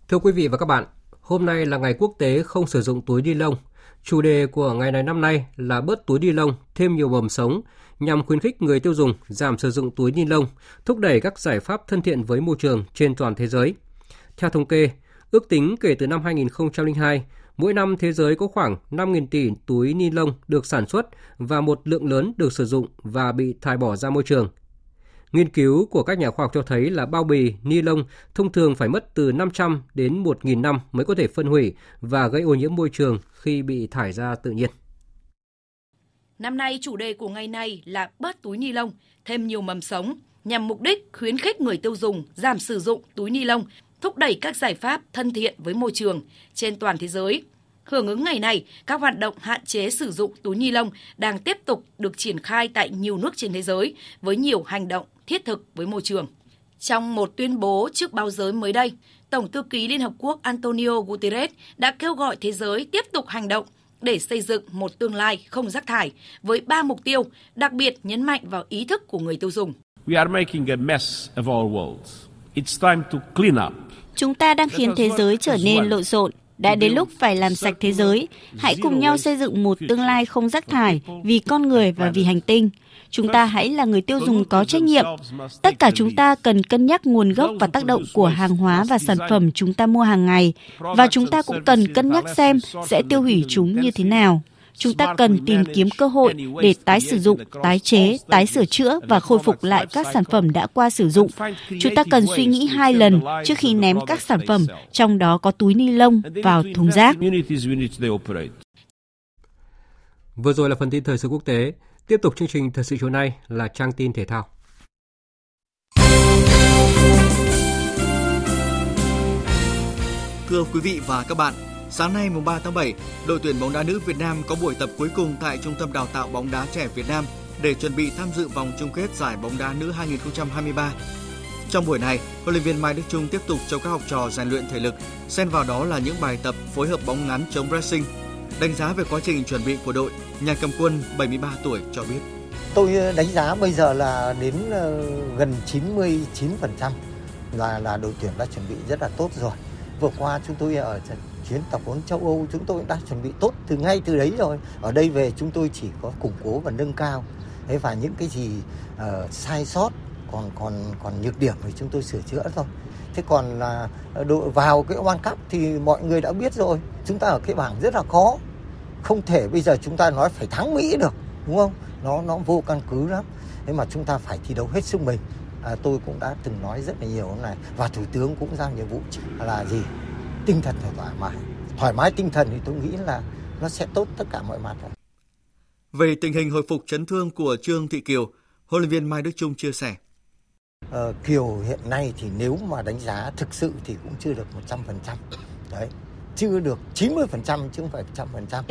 Thưa quý vị và các bạn, hôm nay là ngày quốc tế không sử dụng túi ni lông. Chủ đề của ngày này năm nay là bớt túi ni lông, thêm nhiều mầm sống, nhằm khuyến khích người tiêu dùng giảm sử dụng túi ni lông, thúc đẩy các giải pháp thân thiện với môi trường trên toàn thế giới. Theo thống kê, ước tính kể từ năm 2002, mỗi năm thế giới có khoảng 5.000 tỷ túi ni lông được sản xuất và một lượng lớn được sử dụng và bị thải bỏ ra môi trường. Nghiên cứu của các nhà khoa học cho thấy là bao bì ni lông thông thường phải mất từ 500 đến 1.000 năm mới có thể phân hủy và gây ô nhiễm môi trường khi bị thải ra tự nhiên. Năm nay chủ đề của ngày này là bớt túi ni lông, thêm nhiều mầm sống nhằm mục đích khuyến khích người tiêu dùng giảm sử dụng túi ni lông thúc đẩy các giải pháp thân thiện với môi trường trên toàn thế giới. Hưởng ứng ngày này, các hoạt động hạn chế sử dụng túi ni lông đang tiếp tục được triển khai tại nhiều nước trên thế giới với nhiều hành động thiết thực với môi trường. Trong một tuyên bố trước báo giới mới đây, Tổng thư ký Liên Hợp Quốc Antonio Guterres đã kêu gọi thế giới tiếp tục hành động để xây dựng một tương lai không rác thải với ba mục tiêu, đặc biệt nhấn mạnh vào ý thức của người tiêu dùng. We are making a mess of our world. It's time to clean up. Chúng ta đang khiến thế giới trở nên lộn xộn. Đã đến lúc phải làm sạch thế giới. Hãy cùng nhau xây dựng một tương lai không rác thải vì con người và vì hành tinh. Chúng ta hãy là người tiêu dùng có trách nhiệm. Tất cả chúng ta cần cân nhắc nguồn gốc và tác động của hàng hóa và sản phẩm chúng ta mua hàng ngày. Và chúng ta cũng cần cân nhắc xem sẽ tiêu hủy chúng như thế nào chúng ta cần tìm kiếm cơ hội để tái sử dụng, tái chế, tái sửa chữa và khôi phục lại các sản phẩm đã qua sử dụng. Chúng ta cần suy nghĩ hai lần trước khi ném các sản phẩm, trong đó có túi ni lông, vào thùng rác. Vừa rồi là phần tin thời sự quốc tế. Tiếp tục chương trình thời sự chiều nay là trang tin thể thao. Thưa quý vị và các bạn, Sáng nay mùng 3 tháng 7, đội tuyển bóng đá nữ Việt Nam có buổi tập cuối cùng tại Trung tâm Đào tạo bóng đá trẻ Việt Nam để chuẩn bị tham dự vòng chung kết giải bóng đá nữ 2023. Trong buổi này, huấn luyện viên Mai Đức Trung tiếp tục cho các học trò rèn luyện thể lực, xen vào đó là những bài tập phối hợp bóng ngắn chống pressing. Đánh giá về quá trình chuẩn bị của đội, nhà cầm quân 73 tuổi cho biết. Tôi ờ, đánh giá bây giờ là đến ờ, gần 99% là là đội tuyển đã chuẩn bị rất là tốt rồi. Vừa qua chúng tôi ở chuyến tập huấn châu Âu chúng tôi đã chuẩn bị tốt từ ngay từ đấy rồi. Ở đây về chúng tôi chỉ có củng cố và nâng cao. Thế và những cái gì uh, sai sót còn còn còn nhược điểm thì chúng tôi sửa chữa thôi. Thế còn là ờ, đội vào cái World Cup thì mọi người đã biết rồi. Chúng ta ở cái bảng rất là khó. Không thể bây giờ chúng ta nói phải thắng Mỹ được, đúng không? Nó nó vô căn cứ lắm. Thế mà chúng ta phải thi đấu hết sức mình. À, tôi cũng đã từng nói rất là nhiều này và thủ tướng cũng giao nhiệm vụ là gì tinh thần phải thoải mái thoải mái tinh thần thì tôi nghĩ là nó sẽ tốt tất cả mọi mặt về tình hình hồi phục chấn thương của Trương Thị Kiều, huấn luyện viên Mai Đức Trung chia sẻ. uh, Kiều hiện nay thì nếu mà đánh giá thực sự thì cũng chưa được 100%. Đấy, chưa được 90% chứ không phải 100%.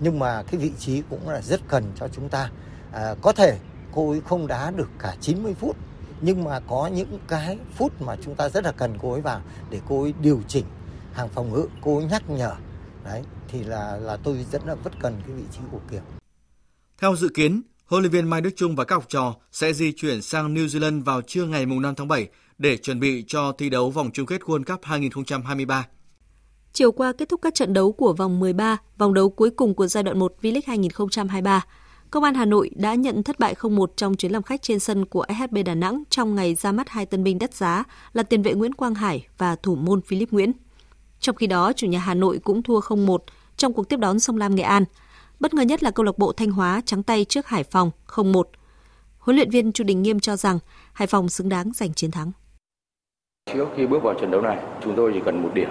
Nhưng mà cái vị trí cũng là rất cần cho chúng ta. À, có thể cô ấy không đá được cả 90 phút nhưng mà có những cái phút mà chúng ta rất là cần cô ấy vào để cô ấy điều chỉnh hàng phòng ngự, cô nhắc nhở. Đấy, thì là là tôi rất là rất cần cái vị trí của Kiều. Theo dự kiến, huấn luyện viên Mai Đức Chung và các học trò sẽ di chuyển sang New Zealand vào trưa ngày 5 tháng 7 để chuẩn bị cho thi đấu vòng chung kết World Cup 2023. Chiều qua kết thúc các trận đấu của vòng 13, vòng đấu cuối cùng của giai đoạn 1 V-League 2023. Công an Hà Nội đã nhận thất bại 0-1 trong chuyến làm khách trên sân của SHB Đà Nẵng trong ngày ra mắt hai tân binh đắt giá là tiền vệ Nguyễn Quang Hải và thủ môn Philip Nguyễn. Trong khi đó, chủ nhà Hà Nội cũng thua 0-1 trong cuộc tiếp đón Sông Lam Nghệ An. Bất ngờ nhất là câu lạc bộ Thanh Hóa trắng tay trước Hải Phòng 0-1. Huấn luyện viên Chu Đình Nghiêm cho rằng Hải Phòng xứng đáng giành chiến thắng. Trước khi bước vào trận đấu này, chúng tôi chỉ cần một điểm.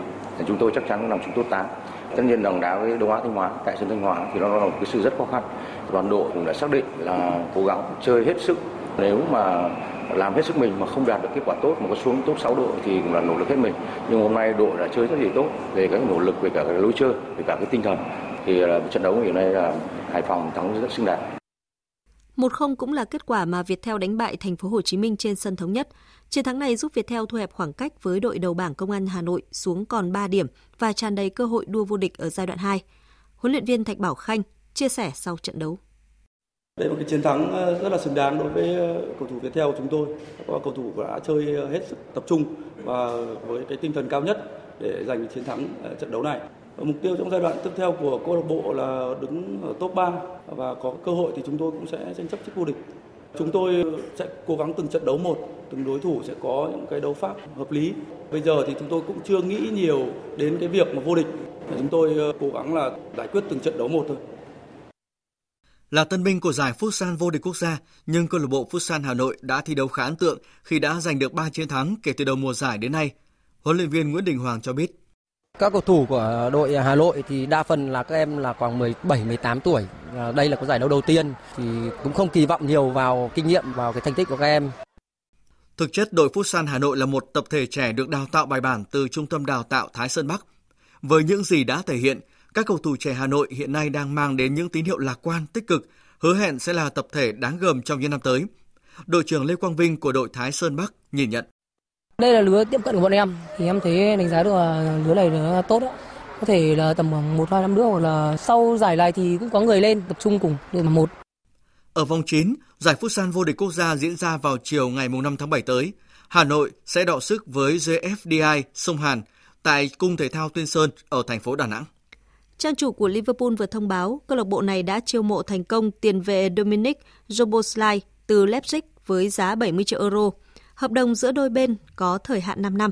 Chúng tôi chắc chắn là chúng tốt 8. Tất nhiên đồng đá với Đông Á Thanh Hóa tại sân Thanh Hóa thì nó là một cái sự rất khó khăn. Toàn đội cũng đã xác định là cố gắng chơi hết sức. Nếu mà làm hết sức mình mà không đạt được kết quả tốt, mà có xuống top 6 đội thì cũng là nỗ lực hết mình nhưng hôm nay đội đã chơi rất là tốt về các nỗ lực, về cả cái lối chơi, về cả cái tinh thần thì trận đấu hiện nay là Hải Phòng thắng rất xứng đáng. 1-0 cũng là kết quả mà Viettel đánh bại thành phố Hồ Chí Minh trên sân thống nhất. Chiến thắng này giúp Viettel thu hẹp khoảng cách với đội đầu bảng Công an Hà Nội xuống còn 3 điểm và tràn đầy cơ hội đua vô địch ở giai đoạn 2. Huấn luyện viên Thạch Bảo Khanh chia sẻ sau trận đấu. Đây là một cái chiến thắng ờ, rất là xứng đáng đối với ờ, cầu thủ Viettel của chúng tôi. Các cầu thủ đã chơi ờ, hết sức tập trung và với cái tinh thần cao nhất để giành chiến thắng trận đấu này. Mục tiêu trong giai đoạn tiếp theo của câu lạc bộ là đứng ở top 3 và có cơ hội thì chúng tôi cũng sẽ tranh chấp chức vô địch. Chúng tôi sẽ cố gắng từng trận đấu một, từng đối thủ sẽ có những cái đấu pháp hợp lý. Bây giờ thì chúng tôi cũng chưa nghĩ nhiều đến cái việc mà vô địch. Chúng tôi cố gắng là giải quyết từng trận đấu một thôi là tân binh của giải Futsal vô địch quốc gia, nhưng câu lạc bộ Futsal Hà Nội đã thi đấu khá ấn tượng khi đã giành được 3 chiến thắng kể từ đầu mùa giải đến nay. Huấn luyện viên Nguyễn Đình Hoàng cho biết. Các cầu thủ của đội Hà Nội thì đa phần là các em là khoảng 17, 18 tuổi. Đây là cái giải đấu đầu tiên thì cũng không kỳ vọng nhiều vào kinh nghiệm vào cái thành tích của các em. Thực chất đội Futsal Hà Nội là một tập thể trẻ được đào tạo bài bản từ Trung tâm Đào tạo Thái Sơn Bắc. Với những gì đã thể hiện, các cầu thủ trẻ Hà Nội hiện nay đang mang đến những tín hiệu lạc quan, tích cực, hứa hẹn sẽ là tập thể đáng gờm trong những năm tới. Đội trưởng Lê Quang Vinh của đội Thái Sơn Bắc nhìn nhận. Đây là lứa tiếp cận của bọn em, thì em thấy đánh giá được là lứa này là tốt đó. Có thể là tầm khoảng 1 2 năm nữa hoặc là sau giải này thì cũng có người lên tập trung cùng đội mà một. Ở vòng 9, giải Futsal vô địch quốc gia diễn ra vào chiều ngày 5 tháng 7 tới. Hà Nội sẽ đọ sức với JFDI Sông Hàn tại Cung Thể thao Tuyên Sơn ở thành phố Đà Nẵng. Trang chủ của Liverpool vừa thông báo câu lạc bộ này đã chiêu mộ thành công tiền vệ Dominic Joboslai từ Leipzig với giá 70 triệu euro. Hợp đồng giữa đôi bên có thời hạn 5 năm.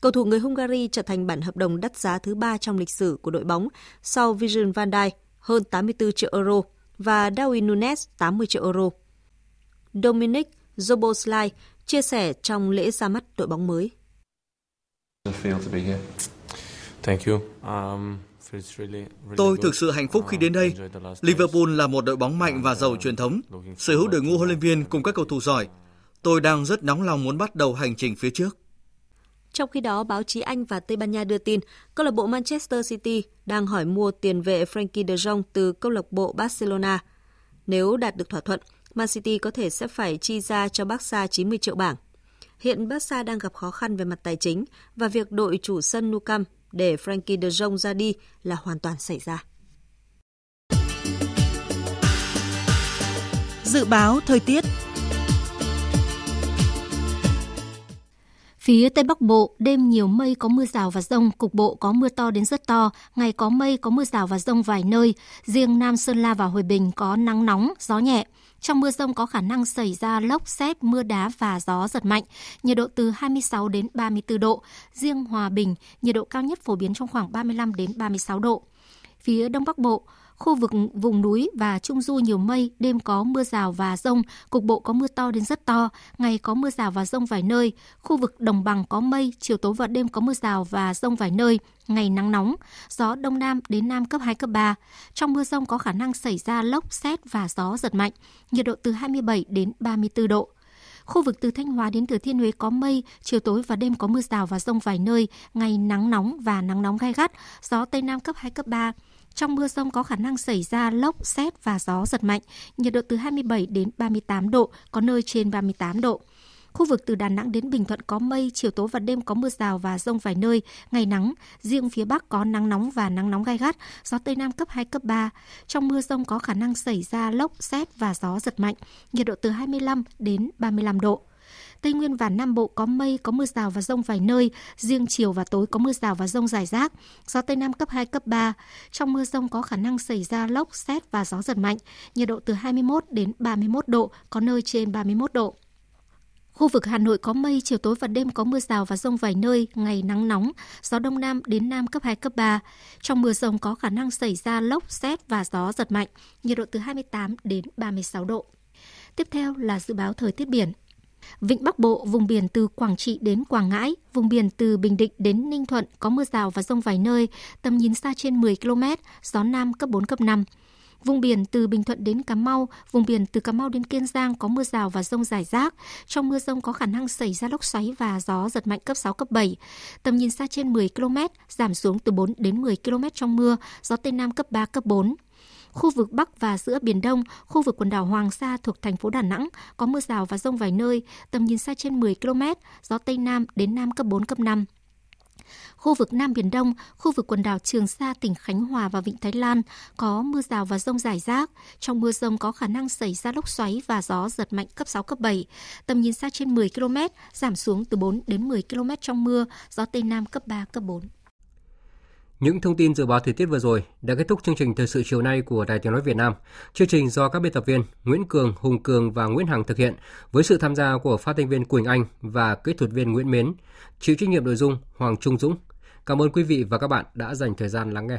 Cầu thủ người Hungary trở thành bản hợp đồng đắt giá thứ ba trong lịch sử của đội bóng sau Virgil van Dijk hơn 84 triệu euro và Darwin Nunes 80 triệu euro. Dominic Zoboslai chia sẻ trong lễ ra mắt đội bóng mới. Thank you. Um... Tôi thực sự hạnh phúc khi đến đây. Liverpool là một đội bóng mạnh và giàu truyền thống, sở hữu đội ngũ huấn luyện viên cùng các cầu thủ giỏi. Tôi đang rất nóng lòng muốn bắt đầu hành trình phía trước. Trong khi đó, báo chí Anh và Tây Ban Nha đưa tin, câu lạc bộ Manchester City đang hỏi mua tiền vệ Frankie de Jong từ câu lạc bộ Barcelona. Nếu đạt được thỏa thuận, Man City có thể sẽ phải chi ra cho Barca 90 triệu bảng. Hiện Barca đang gặp khó khăn về mặt tài chính và việc đội chủ sân Nou Camp để Frankie de Jong ra đi là hoàn toàn xảy ra. Dự báo thời tiết Phía Tây Bắc Bộ, đêm nhiều mây có mưa rào và rông, cục bộ có mưa to đến rất to, ngày có mây có mưa rào và rông vài nơi, riêng Nam Sơn La và Hồi Bình có nắng nóng, gió nhẹ. Trong mưa rông có khả năng xảy ra lốc, xét, mưa đá và gió giật mạnh, nhiệt độ từ 26 đến 34 độ. Riêng Hòa Bình, nhiệt độ cao nhất phổ biến trong khoảng 35 đến 36 độ. Phía Đông Bắc Bộ, Khu vực vùng núi và trung du nhiều mây, đêm có mưa rào và rông, cục bộ có mưa to đến rất to, ngày có mưa rào và rông vài nơi. Khu vực đồng bằng có mây, chiều tối và đêm có mưa rào và rông vài nơi, ngày nắng nóng, gió đông nam đến nam cấp 2, cấp 3. Trong mưa rông có khả năng xảy ra lốc, xét và gió giật mạnh, nhiệt độ từ 27 đến 34 độ. Khu vực từ Thanh Hóa đến Thừa Thiên Huế có mây, chiều tối và đêm có mưa rào và rông vài nơi, ngày nắng nóng và nắng nóng gai gắt, gió Tây Nam cấp 2, cấp 3. Trong mưa rông có khả năng xảy ra lốc, xét và gió giật mạnh, nhiệt độ từ 27 đến 38 độ, có nơi trên 38 độ. Khu vực từ Đà Nẵng đến Bình Thuận có mây, chiều tối và đêm có mưa rào và rông vài nơi, ngày nắng, riêng phía Bắc có nắng nóng và nắng nóng gai gắt, gió Tây Nam cấp 2, cấp 3. Trong mưa rông có khả năng xảy ra lốc, xét và gió giật mạnh, nhiệt độ từ 25 đến 35 độ. Tây Nguyên và Nam Bộ có mây, có mưa rào và rông vài nơi, riêng chiều và tối có mưa rào và rông rải rác, gió Tây Nam cấp 2, cấp 3. Trong mưa rông có khả năng xảy ra lốc, xét và gió giật mạnh, nhiệt độ từ 21 đến 31 độ, có nơi trên 31 độ. Khu vực Hà Nội có mây, chiều tối và đêm có mưa rào và rông vài nơi, ngày nắng nóng, gió đông nam đến nam cấp 2, cấp 3. Trong mưa rông có khả năng xảy ra lốc, xét và gió giật mạnh, nhiệt độ từ 28 đến 36 độ. Tiếp theo là dự báo thời tiết biển. Vịnh Bắc Bộ, vùng biển từ Quảng Trị đến Quảng Ngãi, vùng biển từ Bình Định đến Ninh Thuận có mưa rào và rông vài nơi, tầm nhìn xa trên 10 km, gió Nam cấp 4, cấp 5. Vùng biển từ Bình Thuận đến Cà Mau, vùng biển từ Cà Mau đến Kiên Giang có mưa rào và rông rải rác. Trong mưa rông có khả năng xảy ra lốc xoáy và gió giật mạnh cấp 6, cấp 7. Tầm nhìn xa trên 10 km, giảm xuống từ 4 đến 10 km trong mưa, gió Tây Nam cấp 3, cấp 4. Khu vực Bắc và giữa Biển Đông, khu vực quần đảo Hoàng Sa thuộc thành phố Đà Nẵng có mưa rào và rông vài nơi, tầm nhìn xa trên 10 km, gió Tây Nam đến Nam cấp 4, cấp 5. Khu vực Nam Biển Đông, khu vực quần đảo Trường Sa, tỉnh Khánh Hòa và Vịnh Thái Lan có mưa rào và rông rải rác. Trong mưa rông có khả năng xảy ra lốc xoáy và gió giật mạnh cấp 6, cấp 7. Tầm nhìn xa trên 10 km, giảm xuống từ 4 đến 10 km trong mưa, gió Tây Nam cấp 3, cấp 4. Những thông tin dự báo thời tiết vừa rồi đã kết thúc chương trình thời sự chiều nay của Đài Tiếng nói Việt Nam. Chương trình do các biên tập viên Nguyễn Cường, Hùng Cường và Nguyễn Hằng thực hiện với sự tham gia của phát thanh viên Quỳnh Anh và kỹ thuật viên Nguyễn Mến, chịu trách nhiệm nội dung Hoàng Trung Dũng. Cảm ơn quý vị và các bạn đã dành thời gian lắng nghe.